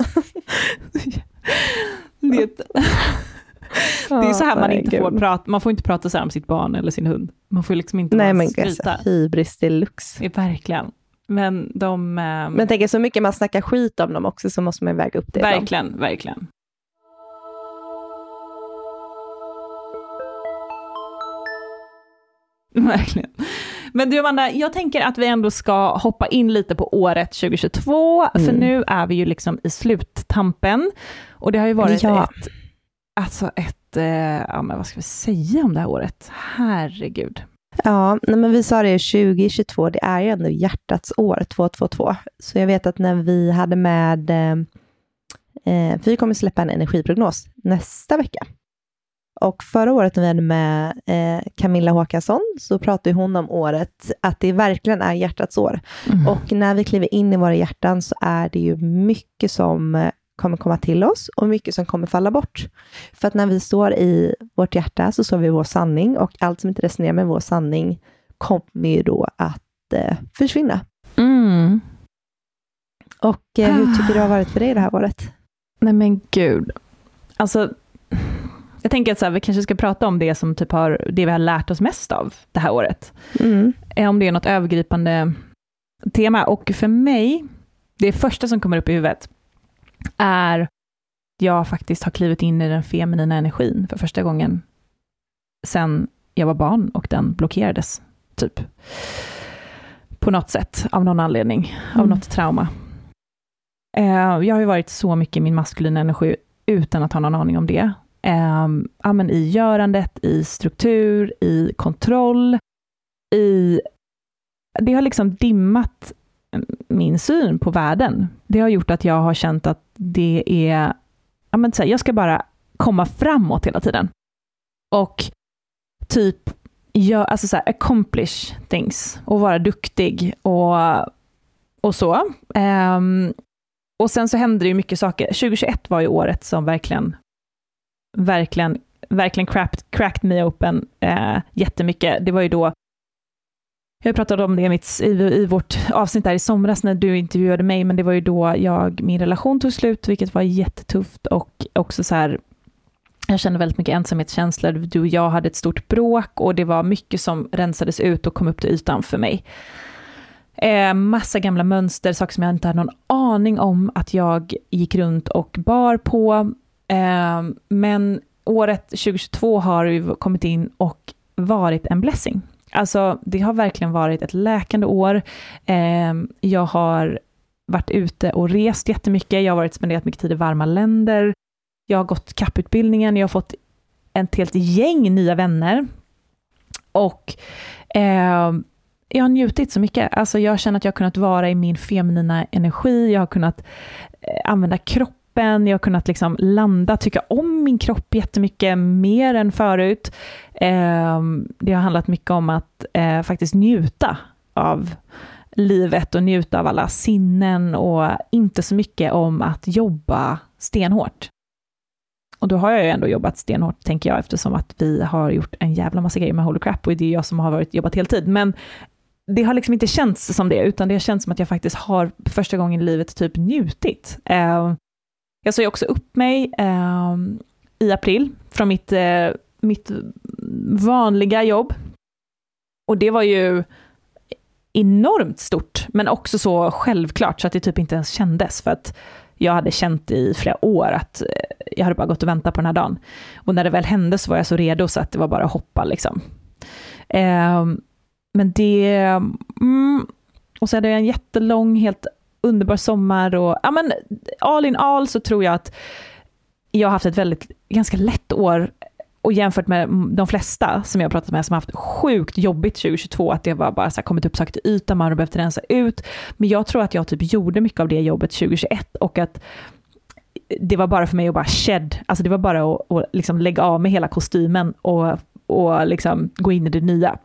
det, det är så här man Nej, inte får gud. prata, man får inte prata så här om sitt barn eller sin hund. Man får liksom inte Nej men gud, skryta. alltså, hybris deluxe. Verkligen. Men de... ehm, Men tänk så mycket man snackar skit om dem också så måste man ju väga upp det. verkligen, verkligen. Verkligen. Men du Amanda, jag tänker att vi ändå ska hoppa in lite på året 2022, för Mm. nu är vi ju liksom i sluttampen. Och det har ju varit Ja. ett, alltså ett, eh, ja men vad ska vi säga om det här året? Herregud. Ja, nej men vi sa det 2022, det är ju ändå hjärtats år 222. Så jag vet att när vi hade med, eh, eh, för vi kommer släppa en energiprognos nästa vecka. Och förra året när vi hade med eh, Camilla Håkansson så pratade hon om året, att det verkligen är hjärtats år. Mm. Och när vi kliver in i våra hjärtan så är det ju mycket som eh, kommer komma till oss och mycket som kommer falla bort. För att när vi står i vårt hjärta så står vi i vår sanning och allt som inte resonerar med vår sanning kommer ju då att eh, försvinna. Mm. Och eh, hur tycker du det har varit för dig det här året? Nej men gud. Alltså, jag tänker att så här, vi kanske ska prata om det som typ har, det vi har lärt oss mest av det här året. Mm. Eh, Om det är något övergripande tema. Och för mig, det första som kommer upp i huvudet är jag faktiskt har klivit in i den feminina energin för första gången sen jag var barn och den blockerades, typ. På något sätt, av någon anledning, av Mm. något trauma. Eh, jag har ju varit så mycket i min maskulina energi utan att ha någon aning om det. Eh, ja, men I görandet, i struktur, i kontroll, i... Det har liksom dimmat min syn på världen. Det har gjort att jag har känt att det är... Ja, men så här, jag ska bara komma framåt hela tiden. Och typ gör, alltså så här, accomplish things och vara duktig och, och så. Um, och sen så hände det ju mycket saker. 2021 var ju året som verkligen, verkligen, verkligen cracked, cracked me open eh, jättemycket. Det var ju då jag pratade om det i, mitt, i, i vårt avsnitt där i somras när du intervjuade mig, men det var ju då jag, min relation tog slut, vilket var jättetufft och också så här, jag kände väldigt mycket ensamhetskänslor. Du och jag hade ett stort bråk och det var mycket som rensades ut och kom upp till ytan för mig. Eh, massa gamla mönster, saker som jag inte hade någon aning om att jag gick runt och bar på. Ehm, men året 2022 har ju kommit in och varit en blessing. Alltså, det har verkligen varit ett läkande år. Eh, jag har varit ute och rest jättemycket. Jag har varit spenderat mycket tid i varma länder. Jag har gått kapputbildningen. Jag har fått ett helt gäng nya vänner. Och eh, jag har njutit så mycket. Alltså jag känner att jag har kunnat vara i min feminina energi. Jag har kunnat eh, använda kroppen. Jag har kunnat liksom landa, tycka om min kropp jättemycket mer än förut. Eh, det har handlat mycket om att eh, faktiskt njuta av livet och njuta av alla sinnen och inte så mycket om att jobba stenhårt. Och då har jag ju ändå jobbat stenhårt, tänker jag, eftersom att vi har gjort en jävla massa grejer med Holy Crap och det är jag som har varit, jobbat heltid. Men det har liksom inte känts som det, utan det har känts som att jag faktiskt har första gången i livet typ njutit. Eh, jag sa ju också upp mig eh, i april från mitt, eh, mitt vanliga jobb. Och det var ju enormt stort, men också så självklart så att det typ inte ens kändes, för att jag hade känt i flera år att eh, jag hade bara gått och väntat på den här dagen. Och när det väl hände så var jag så redo så att det var bara att hoppa liksom. Eh, men det... Mm, och så hade jag en jättelång, helt underbar sommar och ja men all in all så tror jag att jag har haft ett väldigt, ganska lätt år och jämfört med de flesta som jag har pratat med som har haft sjukt jobbigt 2022, att det var bara så här, kommit upp saker till ytan, man har behövt rensa ut. Men jag tror att jag typ gjorde mycket av det jobbet 2021 och att det var bara för mig att bara shed, alltså det var bara att, att liksom lägga av med hela kostymen och, och liksom gå in i det nya.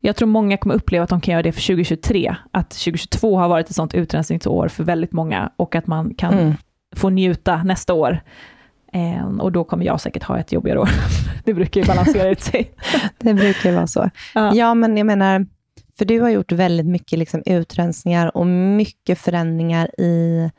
Jag tror många kommer uppleva att de kan göra det för 2023, att 2022 har varit ett sånt utrensningsår för väldigt många och att man kan Mm. få njuta nästa år. Eh, och då kommer jag säkert ha ett jobbigare år. det brukar ju balansera ut sig. Det brukar ju vara så. Ja. Ja. men jag menar, för du har gjort väldigt mycket liksom utrensningar och mycket förändringar i,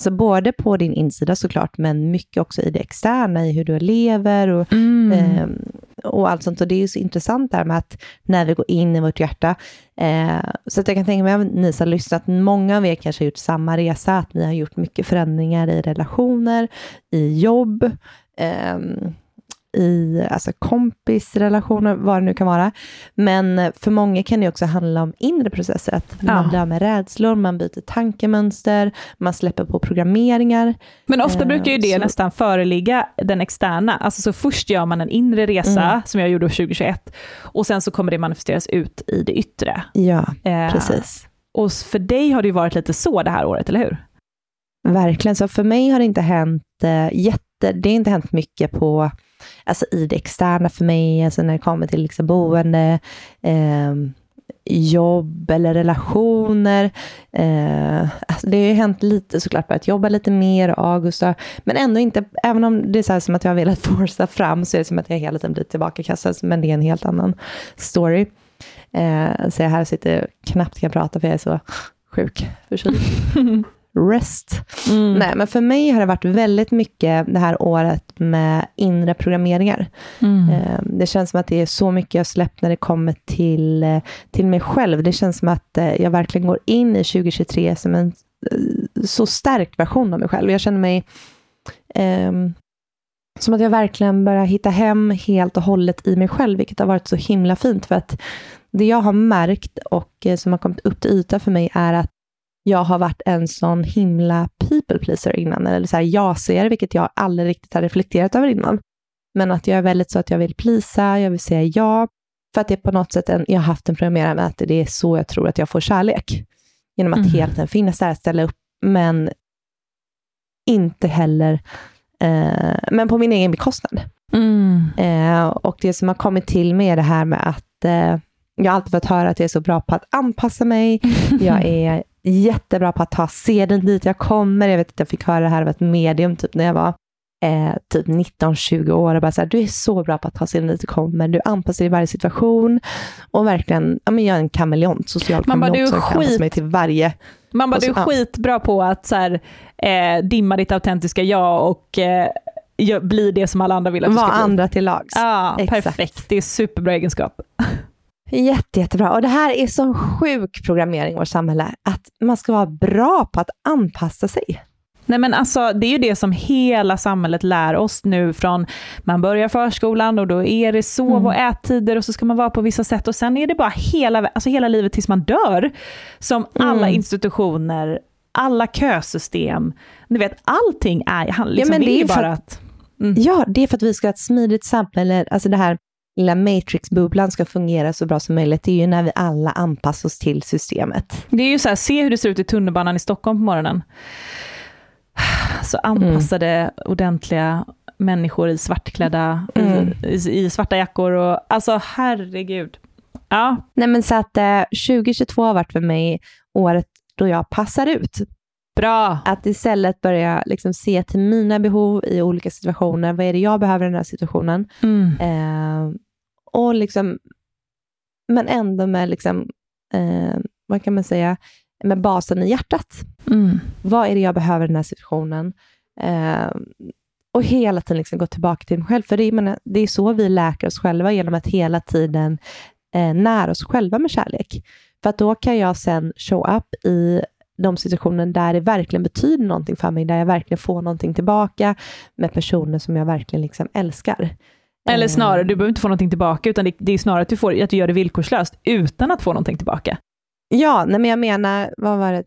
så både på din insida såklart, men mycket också i det externa, i hur du lever och, Mm. ehm, och allt sånt. Och det är ju så intressant där med att när vi går in i vårt hjärta, eh, så att jag kan tänka mig att ni som har lyssnat, många av er kanske har gjort samma resa, att ni har gjort mycket förändringar i relationer, i jobb, eh, i alltså kompisrelationer, vad det nu kan vara. Men för många kan det också handla om inre processer, att man Ja. blir av med rädslor, man byter tankemönster, man släpper på programmeringar. Men ofta Eh, brukar ju det så- nästan föreligga den externa. Alltså så först gör man en inre resa, Mm. som jag gjorde 2021, och sen så kommer det manifesteras ut i det yttre. Ja, Eh, precis. Och för dig har det ju varit lite så det här året, eller hur? Verkligen. Så för mig har det inte hänt eh, jätte, det har inte hänt mycket på, alltså i det externa för mig, alltså när det kommer till liksom boende, eh, jobb eller relationer. Eh, alltså det har ju hänt lite såklart, börjat jobba lite mer, och August har, men ändå inte, även om det är så här som att jag har velat forsa fram, så är det som att jag hela tiden blir tillbakakastad, men det är en helt annan story. Eh, så jag här sitter och knappt kan prata för jag är så sjuk förkyld. Rest. Mm. Nej, men för mig har det varit väldigt mycket det här året med inre programmeringar. Mm. Eh, Det känns som att det är så mycket jag släppt när det kommer till, eh, till mig själv. Det känns som att eh, jag verkligen går in i 2023 som en eh, så stärkt version av mig själv. Jag känner mig ehm, som att jag verkligen börjar hitta hem helt och hållet i mig själv, vilket har varit så himla fint. För att det jag har märkt och som har kommit upp till yta för mig är att jag har varit en sån himla people pleaser innan, eller så här jag-ser, vilket jag aldrig riktigt har reflekterat över innan. Men att jag är väldigt så att jag vill plisa, jag vill säga ja, för att det är på något sätt, en, jag har haft en programmerad med att det är så jag tror att jag får kärlek. Genom att Mm. hela tiden finnas där, ställa upp, men inte heller, eh, men på min egen bekostnad. Mm. Eh, och det som har kommit till mig är det här med att eh, jag har alltid fått höra att jag är så bra på att anpassa mig. Jag är jättebra på att ta seden dit jag kommer. Jag vet att jag fick höra det här av ett medium typ när jag var eh, typ 19-20 år. Och bara så här, du är så bra på att ta seden dit du kommer. Du anpassar dig i varje situation. Och verkligen, ja, men jag är en kameleont, social kameleont du är som kan skit- mig till varje. Man bara, du är skitbra på att så här, eh, dimma ditt autentiska jag och eh, bli det som alla andra vill att du Vara ska bli. andra till lags. Ja, Exakt. perfekt. Det är superbra egenskap. Jätte, jättebra. Och det här är så sjuk programmering i vårt samhälle, att man ska vara bra på att anpassa sig. Nej men alltså, det är ju det som hela samhället lär oss nu från man börjar förskolan och då är det sov Mm. och ättider och så ska man vara på vissa sätt och sen är det bara hela, alltså hela livet tills man dör som alla Mm. institutioner, alla kösystem, ni vet allting är, liksom men det är bara att- att... Mm. Ja, det är för att vi ska ha ett smidigt samhälle, alltså det här lilla matrix-bubblan ska fungera så bra som möjligt. Det är ju när vi alla anpassar oss till systemet. Det är ju så här, se hur det ser ut i tunnelbanan i Stockholm på morgonen. Så anpassade, ordentliga människor i svartklädda, Mm. i, i, i svarta jackor och alltså herregud. Ja, Nej, men så att eh, 2022 har varit för mig året då jag passar ut. bra. Att istället börja liksom se till mina behov i olika situationer. Vad är det jag behöver i den här situationen? Mm. Eh, och liksom, men ändå med, liksom, eh, vad kan man säga, med basen i hjärtat. Mm. Vad är det jag behöver i den här situationen? Eh, och hela tiden liksom gå tillbaka till mig själv. För det, menar, det är så vi läker oss själva, genom att hela tiden eh, nära oss själva med kärlek. För att då kan jag sen show up i de situationer där det verkligen betyder någonting för mig, där jag verkligen får någonting tillbaka med personer som jag verkligen liksom älskar. Eller Eh, snarare, du behöver inte få någonting tillbaka, utan det, det är snarare att du, får, att du gör det villkorslöst utan att få någonting tillbaka. Ja, nej men jag menar, vad var det?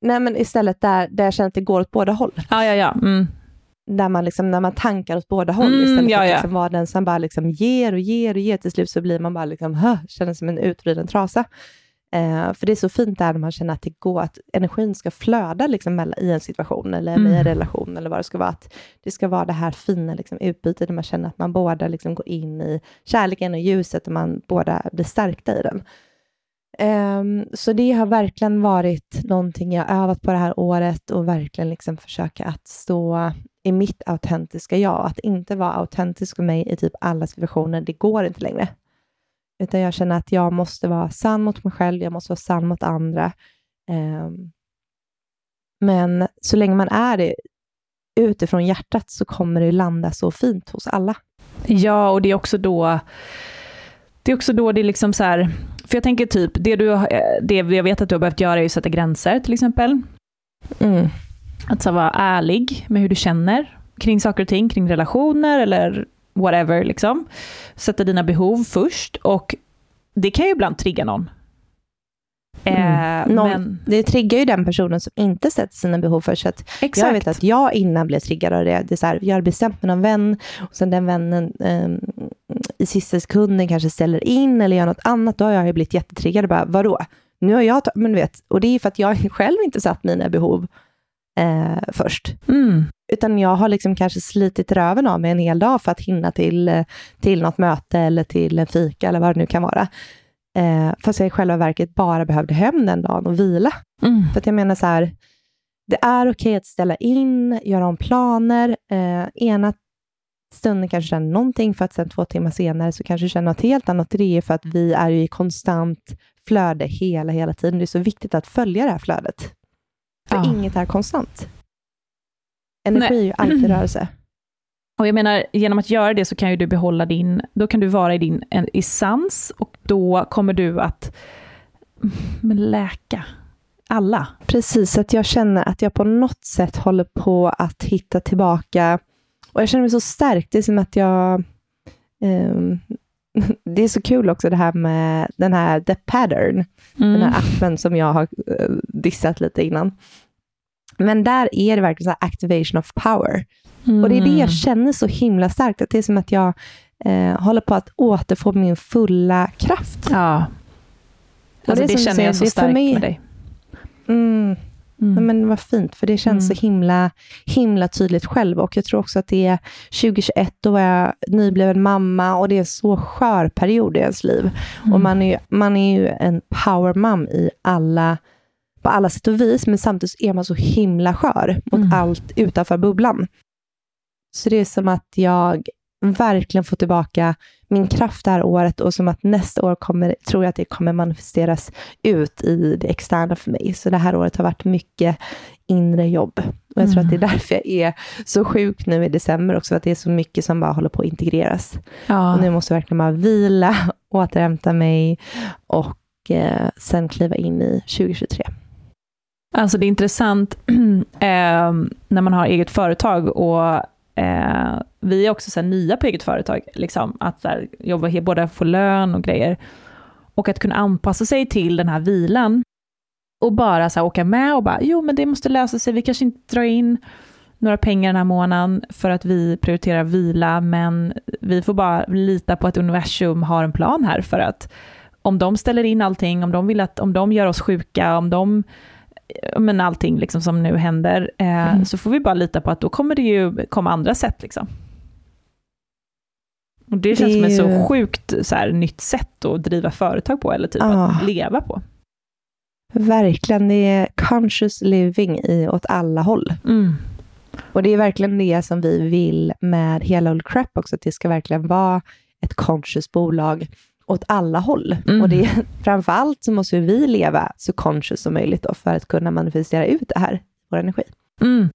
Nej men istället där, där jag känner att det går åt båda håll. Ja, ja, ja. Mm. där man liksom, när man tankar åt båda håll, Mm, istället ja, för att ja. liksom vara den som bara liksom ger och ger och ger, till slut så blir man bara liksom, hö, känner som en utvriden trasa. Eh, för det är så fint där man känner att det går, att energin ska flöda liksom mellan, i en situation, eller Mm. i en relation, eller vad det ska vara. Att det ska vara det här fina liksom, utbytet, där man känner att man båda liksom, går in i kärleken och ljuset, och man båda blir stärkta i den. Ehm, så det har verkligen varit någonting jag övat på det här året och verkligen liksom försöka att stå i mitt autentiska jag. Att inte vara autentisk för mig i typ alla situationer, det går inte längre. Utan jag känner att jag måste vara sann mot mig själv, jag måste vara sann mot andra. Ehm, men så länge man är det utifrån hjärtat så kommer det landa så fint hos alla. Ja, och det är också då det är också då det är liksom så här, för jag tänker typ, det, du, eh, det jag vet att du har behövt göra är att sätta gränser till exempel. Mm. Att så vara ärlig med hur du känner kring saker och ting, kring relationer eller whatever, liksom. Sätta dina behov först och det kan ju ibland trigga någon. Mm. Eh, Någon, men, Det triggar ju den personen som inte sätter sina behov först. Så. Jag vet att jag innan blev triggad av det. Det är här, jag har bestämt med någon vän och sen den vännen eh, i sista sekunden kanske ställer in eller gör något annat. Då har jag ju blivit jättetriggad och bara, vadå? Nu har jag men du vet, och det är för att jag själv inte satt mina behov eh, först. Mm. Utan jag har liksom kanske slitit röven av mig en hel dag för att hinna till, eh, till något möte eller till en fika eller vad det nu kan vara. Eh, fast jag i själva verket bara behövde hem den dagen och vila. Mm. För att jag menar så här, det är okej att ställa in, göra om planer. Eh, ena stunden kanske känner någonting, för att sen två timmar senare så kanske känner något helt annat. Det är för att vi är ju i konstant flöde hela, hela tiden. Det är så viktigt att följa det här flödet. För Ja. inget är konstant. Energi Nej. är ju alltid rörelse. Och jag menar, genom att göra det så kan ju du behålla din, då kan du vara i din en- essens och då kommer du att men läka alla. Precis, att jag känner att jag på något sätt håller på att hitta tillbaka. Och jag känner mig så stark. Det är som att jag... ehm, det är så kul också det här med den här The Pattern, den här appen som jag har eh, dissat lite innan. Men där är det verkligen så activation of power. Och det är det Mm. jag känner så himla starkt, att det är som att jag eh, håller på att återfå min fulla kraft. Ja. Alltså det det, känner säger, jag så starkt mig- med dig. Mm. Mm. Men vad fint, för det känns Mm. så himla, himla tydligt själv. Och jag tror också att det är 2021, då var jag nybliven mamma och det är en så skör period i ens liv. Mm. Och man är, ju, man är ju en power mom i alla, på alla sätt och vis, men samtidigt är man så himla skör mot Mm. allt utanför bubblan. Så det är som att jag verkligen får tillbaka min kraft det här året och som att nästa år kommer, tror jag att det kommer manifesteras ut i det externa för mig. Så det här året har varit mycket inre jobb. Och jag tror Mm. att det är därför jag är så sjuk nu i december också, att det är så mycket som bara håller på att integreras. Ja. Och nu måste jag verkligen bara vila, återhämta mig och eh, sen kliva in i 2023. Alltså det är intressant eh, när man har eget företag och eh, vi är också så här nya på eget företag, liksom, att så här, jobba, både få lön och grejer. Och att kunna anpassa sig till den här vilan och bara så här, åka med och bara, jo men det måste lösa sig, vi kanske inte drar in några pengar den här månaden för att vi prioriterar vila, men vi får bara lita på att universum har en plan här för att om de ställer in allting, om de vill att, om de gör oss sjuka, om de men allting liksom som nu händer, eh, Mm. så får vi bara lita på att då kommer det ju komma andra sätt. Liksom. Och det känns Det som ett så ju- sjukt så här, nytt sätt att driva företag på, eller typ Ah. att leva på. Verkligen, det är conscious living i, åt alla håll. Mm. Och det är verkligen det som vi vill med hela Old Crap också, att det ska verkligen vara ett conscious bolag åt alla håll. Mm. Och det framför allt så måste vi leva så conscious som möjligt då, för att kunna manifestera ut det här, vår energi. Mm.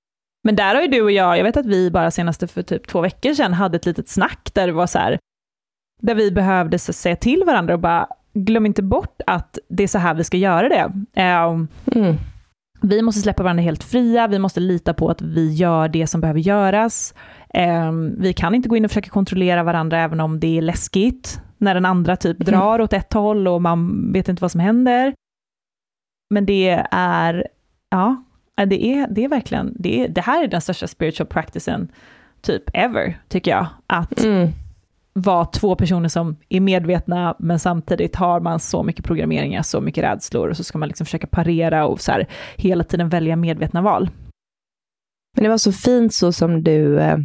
Men där har ju du och jag, jag vet att vi bara senaste för typ två veckor sedan hade ett litet snack där det var så här, där vi behövde så säga till varandra och bara, glöm inte bort att det är så här vi ska göra det. Ehm, Mm. vi måste släppa varandra helt fria, vi måste lita på att vi gör det som behöver göras. Ehm, vi kan inte gå in och försöka kontrollera varandra även om det är läskigt, när den andra typ drar åt ett håll och man vet inte vad som händer. Men det är, ja, det är, det är verkligen, det, är, det här är den största spiritual practicen typ ever, tycker jag. Att Mm. vara två personer som är medvetna, men samtidigt har man så mycket programmeringar, så mycket rädslor, och så ska man liksom försöka parera och så här, hela tiden välja medvetna val. Men det var så fint så som du, eh,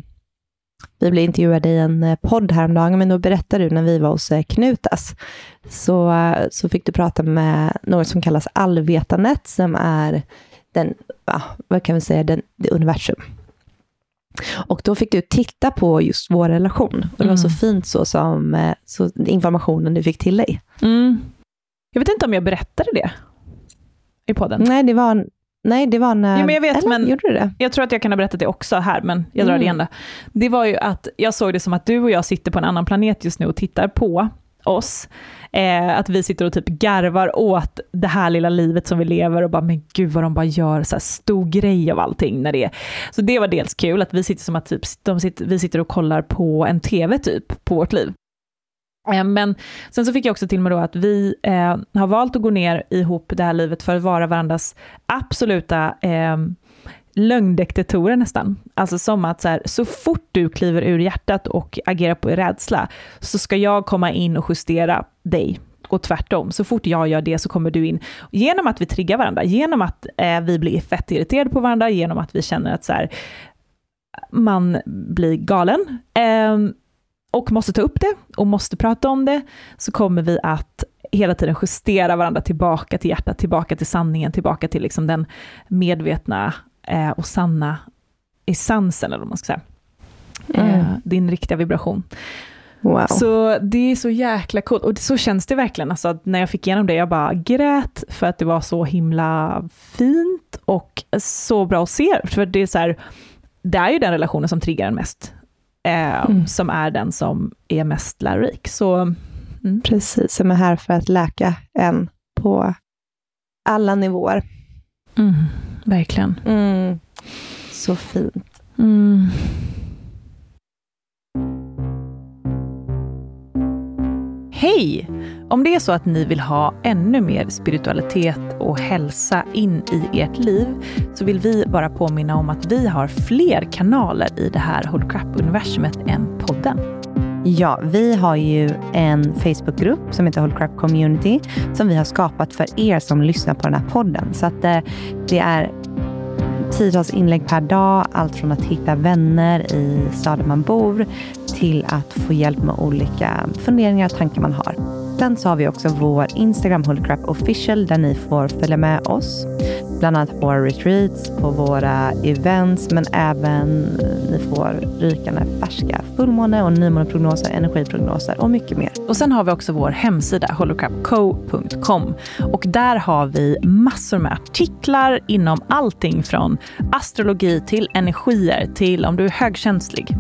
vi blev intervjuade i en eh, podd häromdagen, men då berättade du när vi var hos eh, Knutas, så, eh, så fick du prata med något som kallas allvetandet, som är den, ja, vad kan vi säga, den, det universum. Och då fick du titta på just vår relation. Och det var så Mm. fint så som så informationen du fick till dig. Jag vet inte om jag berättade det i podden. Nej, det var, nej, det var när... Jo, men jag vet, eller, men- Gjorde du det? Jag tror att jag kan ha berättat det också här, men jag drar det Mm. igen då. Det var ju att jag såg det som att du och jag sitter på en annan planet just nu och tittar på oss. Eh, att vi sitter och typ garvar åt det här lilla livet som vi lever och bara, men gud vad de bara gör så här stor grej av allting när det är. Så det var dels kul att vi sitter som att typ, de sitter, vi sitter och kollar på en tv typ, på vårt liv. Eh, men sen så fick jag också till mig då att vi eh, har valt att gå ner ihop det här livet för att vara varandras absoluta eh, lögndetektorer nästan. Alltså som att så, här, så fort du kliver ur hjärtat och agerar på rädsla så ska jag komma in och justera dig och tvärtom. Så fort jag gör det så kommer du in. Genom att vi triggar varandra, genom att eh, vi blir fett irriterade på varandra, genom att vi känner att så här, man blir galen eh, och måste ta upp det och måste prata om det, så kommer vi att hela tiden justera varandra tillbaka till hjärtat, tillbaka till sanningen, tillbaka till liksom den medvetna eh, och sanna essensen, eller vad man ska säga. Mm. Eh, din riktiga vibration. Wow. Så det är så jäkla coolt. Och så känns det verkligen. Alltså, när jag fick igenom det, jag bara grät för att det var så himla fint och så bra att se. För det är, så här, det är ju den relationen som triggar en mest. Eh, mm. Som är den som är mest lärorik. Så, mm. Precis, som är här för att läka en på alla nivåer. Mm. Verkligen. Mm. Så fint. Mm. Hej! Om det är så att ni vill ha ännu mer spiritualitet och hälsa in i ert liv så vill vi bara påminna om att vi har fler kanaler i det här Hold Crap-universumet än podden. Ja, vi har ju en Facebookgrupp som heter Hold Crap Community som vi har skapat för er som lyssnar på den här podden. Så att eh, det är tiotals inlägg per dag. Allt från att hitta vänner i staden man bor till att få hjälp med olika funderingar och tankar man har. Sen så har vi också vår Instagram Holycrap official där ni får följa med oss. Bland annat på våra retreats, på våra events, men även ni får rykande färska fullmåne och nymåneprognoser, energiprognoser och mycket mer. Och sen har vi också vår hemsida holocrapco.com och där har vi massor med artiklar inom allting från astrologi till energier till om du är högkänslig.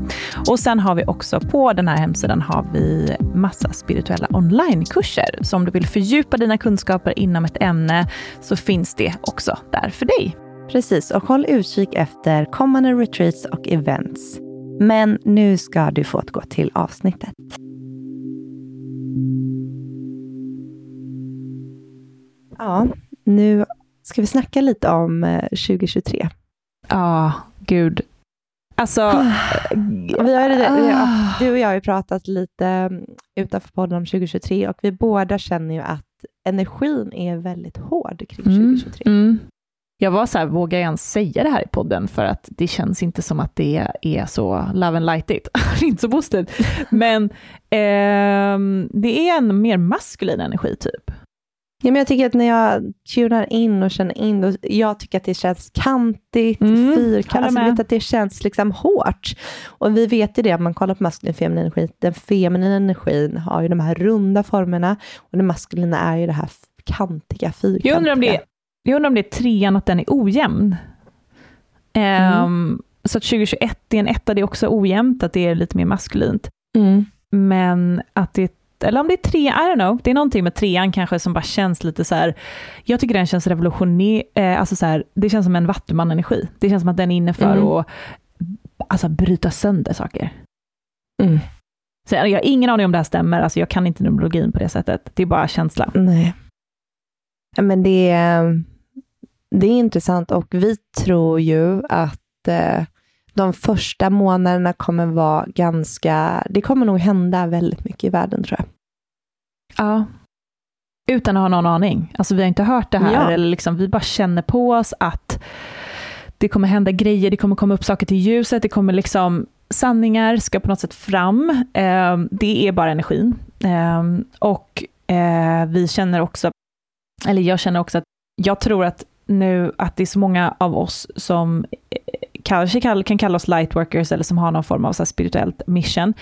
Och sen har vi också på den här hemsidan har vi massa spirituella onlinekurser. Så om du vill fördjupa dina kunskaper inom ett ämne så finns det också där för dig. Precis, och håll utkik efter kommande retreats och events. Men nu ska du få gå till avsnittet. Ja, nu ska vi snacka lite om 2023. Eh, ja, gud. Alltså... vi har, ah. du och jag har ju pratat lite mm, utanför podden om 2023 och vi båda känner ju att energin är väldigt hård kring 2023. Mm, mm. Jag var så här, vågar jag ens säga det här i podden? För att det känns inte som att det är så love and light it. inte så positivt. Men eh, det är en mer maskulin energi typ. Ja, men jag tycker att när jag tunar in och känner in, då, jag tycker att det känns kantigt, mm, fyrkantigt, alltså, att det känns liksom hårt. Och vi vet ju det, om man kollar på maskulin och feminin energi, den feminina energin har ju de här runda formerna och den maskulina är ju det här kantiga, fyrkantiga. Jag undrar om det är, jag undrar om det är trean, att den är ojämn. Mm. Um, så att 2021 är en etta, det är också ojämnt, att det är lite mer maskulint. Mm. Men att det eller om det är tre, I don't know, det är någonting med trean kanske som bara känns lite så här, jag tycker den känns revolutionerande, eh, alltså så här, det känns som en vattuman-energi. Det känns som att den är inne för mm. att alltså, bryta sönder saker. Mm. Så jag har ingen aning om det här stämmer, alltså jag kan inte numerologin på det sättet. Det är bara känsla. Nej. Men det är, det är intressant och vi tror ju att eh, de första månaderna kommer vara ganska, det kommer nog hända väldigt mycket i världen tror jag. Ja, utan att ha någon aning. Alltså vi har inte hört det här, ja. eller liksom, vi bara känner på oss att det kommer hända grejer, det kommer komma upp saker till ljuset, det kommer liksom, sanningar ska på något sätt fram. Eh, det är bara energin. Eh, och vi känner också, eller jag känner också att jag tror att nu att det är så många av oss som eh, kanske kan kalla oss lightworkers eller som har någon form av så spirituellt mission,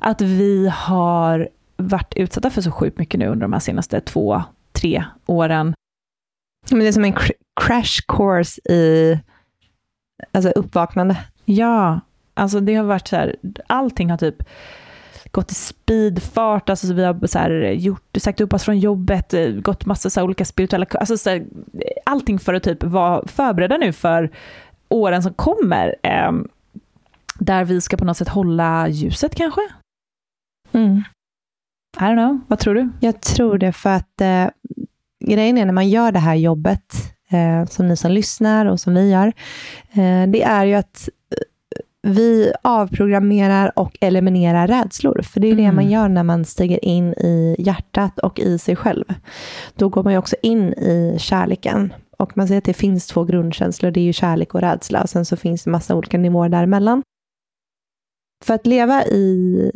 att vi har varit utsatta för så sjukt mycket nu under de här senaste två, tre åren. Men det är som en crash course i alltså uppvaknande. Ja, alltså det har varit så här, allting har typ gått i speedfart, alltså vi har så här gjort, sagt upp oss från jobbet, eh, gått massa så olika spirituella, alltså så här, allting för att typ vara förberedda nu för åren som kommer. Eh, där vi ska på något sätt hålla ljuset kanske? Mm. I don't know, vad tror du? Jag tror det för att eh, grejen är när man gör det här jobbet, eh, som ni som lyssnar och som vi gör, eh, det är ju att eh, vi avprogrammerar och eliminerar rädslor. För det är det Mm. man gör när man stiger in i hjärtat och i sig själv. Då går man ju också in i kärleken. Och man säger att det finns två grundkänslor, det är ju kärlek och rädsla. Och sen så finns det massa olika nivåer däremellan. För att leva i,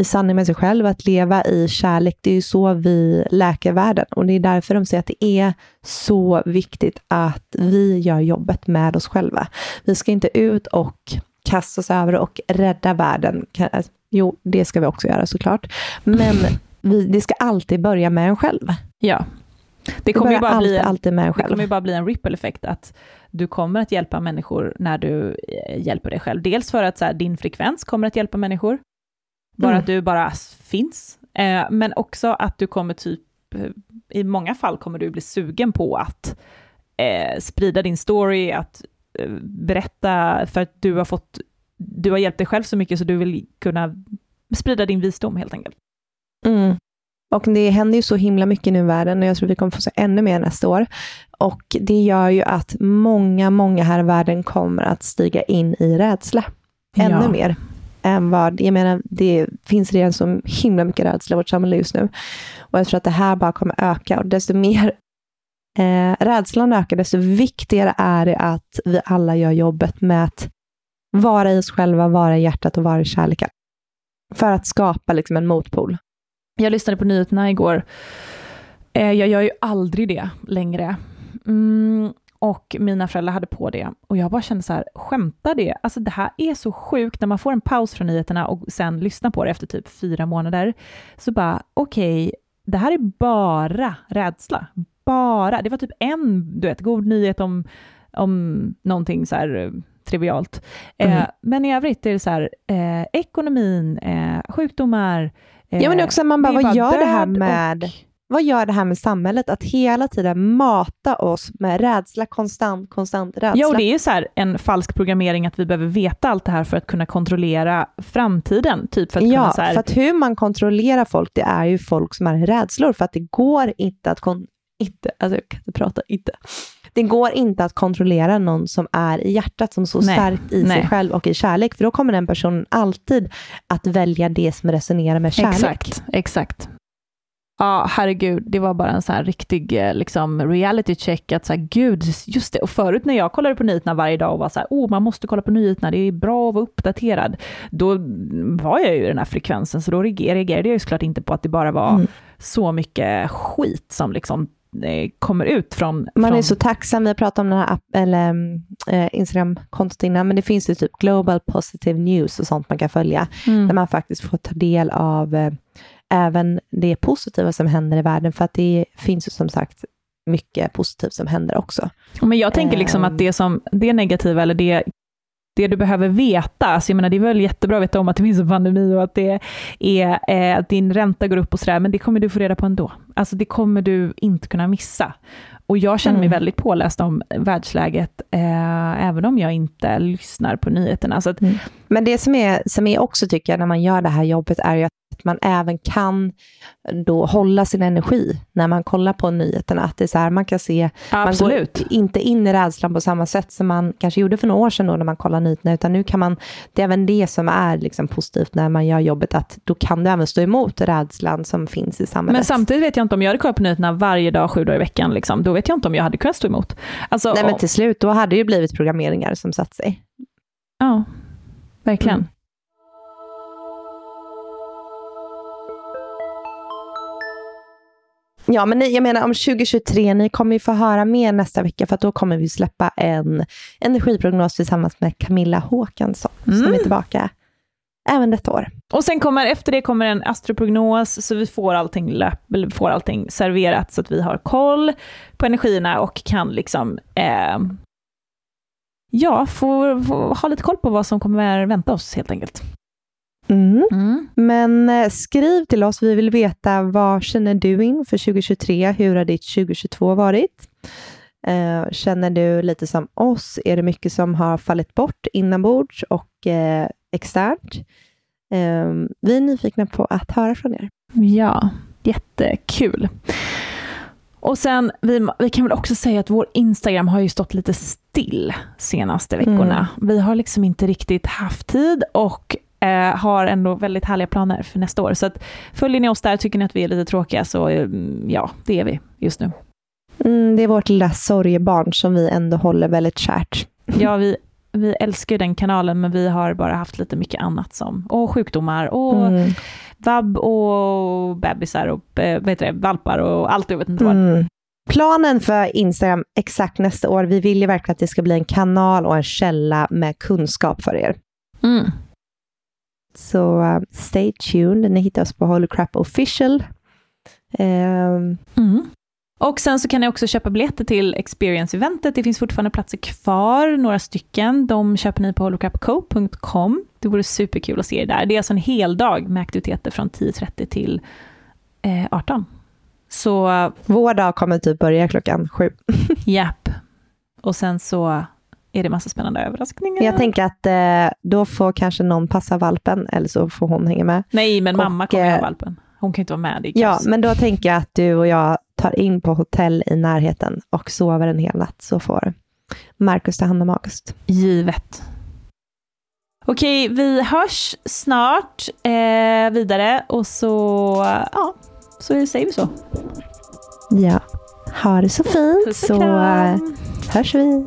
i sanning med sig själv, att leva i kärlek, det är ju så vi läker världen. Och det är därför de säger att det är så viktigt att vi gör jobbet med oss själva. Vi ska inte ut och kasta oss över och rädda världen. Ka- Jo, det ska vi också göra såklart. Men vi, det ska alltid börja med en själv. Ja. Det Det kommer ju bara bli alltid, en, alltid med en det kommer själv. ju bara bli en ripple effekt att du kommer att hjälpa människor när du eh, hjälper dig själv. Dels för att så här, din frekvens kommer att hjälpa människor, bara Mm. att du bara finns. Eh, men också att du kommer typ, eh, i många fall kommer du bli sugen på att eh, sprida din story, att berätta för att du har fått, du har hjälpt dig själv så mycket så du vill kunna sprida din visdom helt enkelt. Mm. Och det händer ju så himla mycket nu i världen och jag tror vi kommer få se ännu mer nästa år. Och det gör ju att många, många här i världen kommer att stiga in i rädsla. Ännu Ja. mer än vad, jag menar, det finns redan så himla mycket rädsla i vårt samhälle just nu. Och jag tror att det här bara kommer öka och desto mer eh, rädslan ökar, desto viktigare är det att vi alla gör jobbet med att vara i oss själva, vara i hjärtat och vara i kärleken. För att skapa liksom en motpol. Jag lyssnade på nyheterna igår. Eh, jag gör ju aldrig det längre. Mm, och mina föräldrar hade på det. Och jag bara kände så här, skämtar det? Alltså det här är så sjukt när man får en paus från nyheterna och sen lyssnar på det efter typ fyra månader. Så bara, okej, det här är bara rädsla. Bara. Det var typ en, du vet, god nyhet om, om någonting så här eh, trivialt. Eh, Mm. men i övrigt är det så här, eh, ekonomin, eh, sjukdomar, Ja, men också man bara, vad gör det här med- och- Vad gör det här med samhället? Att hela tiden mata oss med rädsla, konstant, konstant rädsla. Ja, och det är ju så här en falsk programmering att vi behöver veta allt det här för att kunna kontrollera framtiden. Typ för att kunna ja, så här, för att hur man kontrollerar folk, det är ju folk som är rädslor, för att det går inte att kon- inte, alltså jag kan inte prata, inte. Det går inte att kontrollera någon som är i hjärtat, som så Nej, starkt i sig nej. själv och i kärlek, för då kommer den personen alltid att välja det som resonerar med kärlek. Exakt, exakt. Ja, herregud, det var bara en så här riktig eh, liksom, reality check att så här, gud, just det. Och förut när jag kollade på nyheterna varje dag och var så här, oh, man måste kolla på nyheterna, det är bra att vara uppdaterad. Då var jag ju i den här frekvensen, så då reagerade jag ju såklart inte på att det bara var Mm. så mycket skit som liksom kommer ut från... Man från är så tacksam, vi har pratat om den här app, eller, eh, Instagram-kontot innan, men det finns ju typ Global Positive News och sånt man kan följa, Mm. där man faktiskt får ta del av eh, även det positiva som händer i världen, för att det finns ju som sagt mycket positivt som händer också. Men jag tänker liksom att det som det negativa, eller det, det du behöver veta, alltså jag menar det är väl jättebra att veta om att det finns en pandemi och att det är eh, att din ränta går upp och sådär, men det kommer du få reda på ändå. Alltså det kommer du inte kunna missa. Och jag känner mig Mm. väldigt påläst om världsläget, eh, även om jag inte lyssnar på nyheterna. Så att, Men det som är, som är också tycker jag när man gör det här jobbet är ju att man även kan då hålla sin energi när man kollar på nyheterna. Att det är så här, man kan se, absolut. man går inte in i rädslan på samma sätt som man kanske gjorde för några år sedan då när man kollar nyheterna, utan nu kan man, det är även det som är liksom positivt när man gör jobbet, att då kan du även stå emot rädslan som finns i samhället. Men samtidigt vet jag inte om jag hade kollat på nyheterna varje dag, sju dagar i veckan, liksom, då vet jag inte om jag hade kunnat stå emot. Alltså, Nej, men till slut, då hade det ju blivit programmeringar som satt sig. Ja, verkligen. Mm. Ja, men ni, jag menar om 2023, ni kommer ju få höra mer nästa vecka, för att då kommer vi släppa en energiprognos tillsammans med Camilla Håkansson, som Mm. är tillbaka även detta år. Och sen kommer, efter det kommer en astroprognos, så vi får allting, löp, får allting serverat, så att vi har koll på energierna och kan liksom, eh, ja, få, få ha lite koll på vad som kommer vänta oss helt enkelt. Mm. Mm. Mm. Men eh, skriv till oss, vi vill veta vad känner du inför 2023? Hur har ditt 2022 varit? Eh, känner du lite som oss? Är det mycket som har fallit bort inombords och eh, externt? Eh, vi är nyfikna på att höra från er. Ja, jättekul. Och sen, vi, vi kan väl också säga att vår Instagram har ju stått lite still senaste veckorna. Vi har liksom inte riktigt haft tid och eh, har ändå väldigt härliga planer för nästa år. Så att, följer ni oss där, tycker ni att vi är lite tråkiga, så eh, ja, det är vi just nu. Mm, det är vårt lilla sorgebarn som vi ändå håller väldigt kärt. Ja, vi, vi älskar den kanalen, men vi har bara haft lite mycket annat som, och sjukdomar och Mm. vabb och bebisar och eh, vad heter det, valpar och allt, jag vet inte vad. Mm. Planen för Instagram exakt nästa år, vi vill ju verkligen att det ska bli en kanal och en källa med kunskap för er. Mm. Så uh, stay tuned, ni hittar oss på Holy Crap Official. Ehm, Mm. Och sen så kan ni också köpa biljetter till Experience-eventet. Det finns fortfarande platser kvar, några stycken. De köper ni på holocrapco.com. Det vore superkul att se er där. Det är alltså en hel dag med aktiviteter från 10.30 till eh, 18. Så vår dag kommer typ börja klockan sju. japp. Och sen så är det massa spännande överraskningar. Jag tänker att eh, då får kanske någon passa valpen, eller så får hon hänga med. Nej, men mamma Och, kommer ha eh, valpen. Hon kan inte vara med, det Ja, men då tänker jag att du och jag tar in på hotell i närheten och sover en hel natt, så får Marcus ta hand om August. Givet. Okej, vi hörs snart eh, vidare och så, ja, så säger vi så. Ja, ha det så fint, så eh, hörs vi.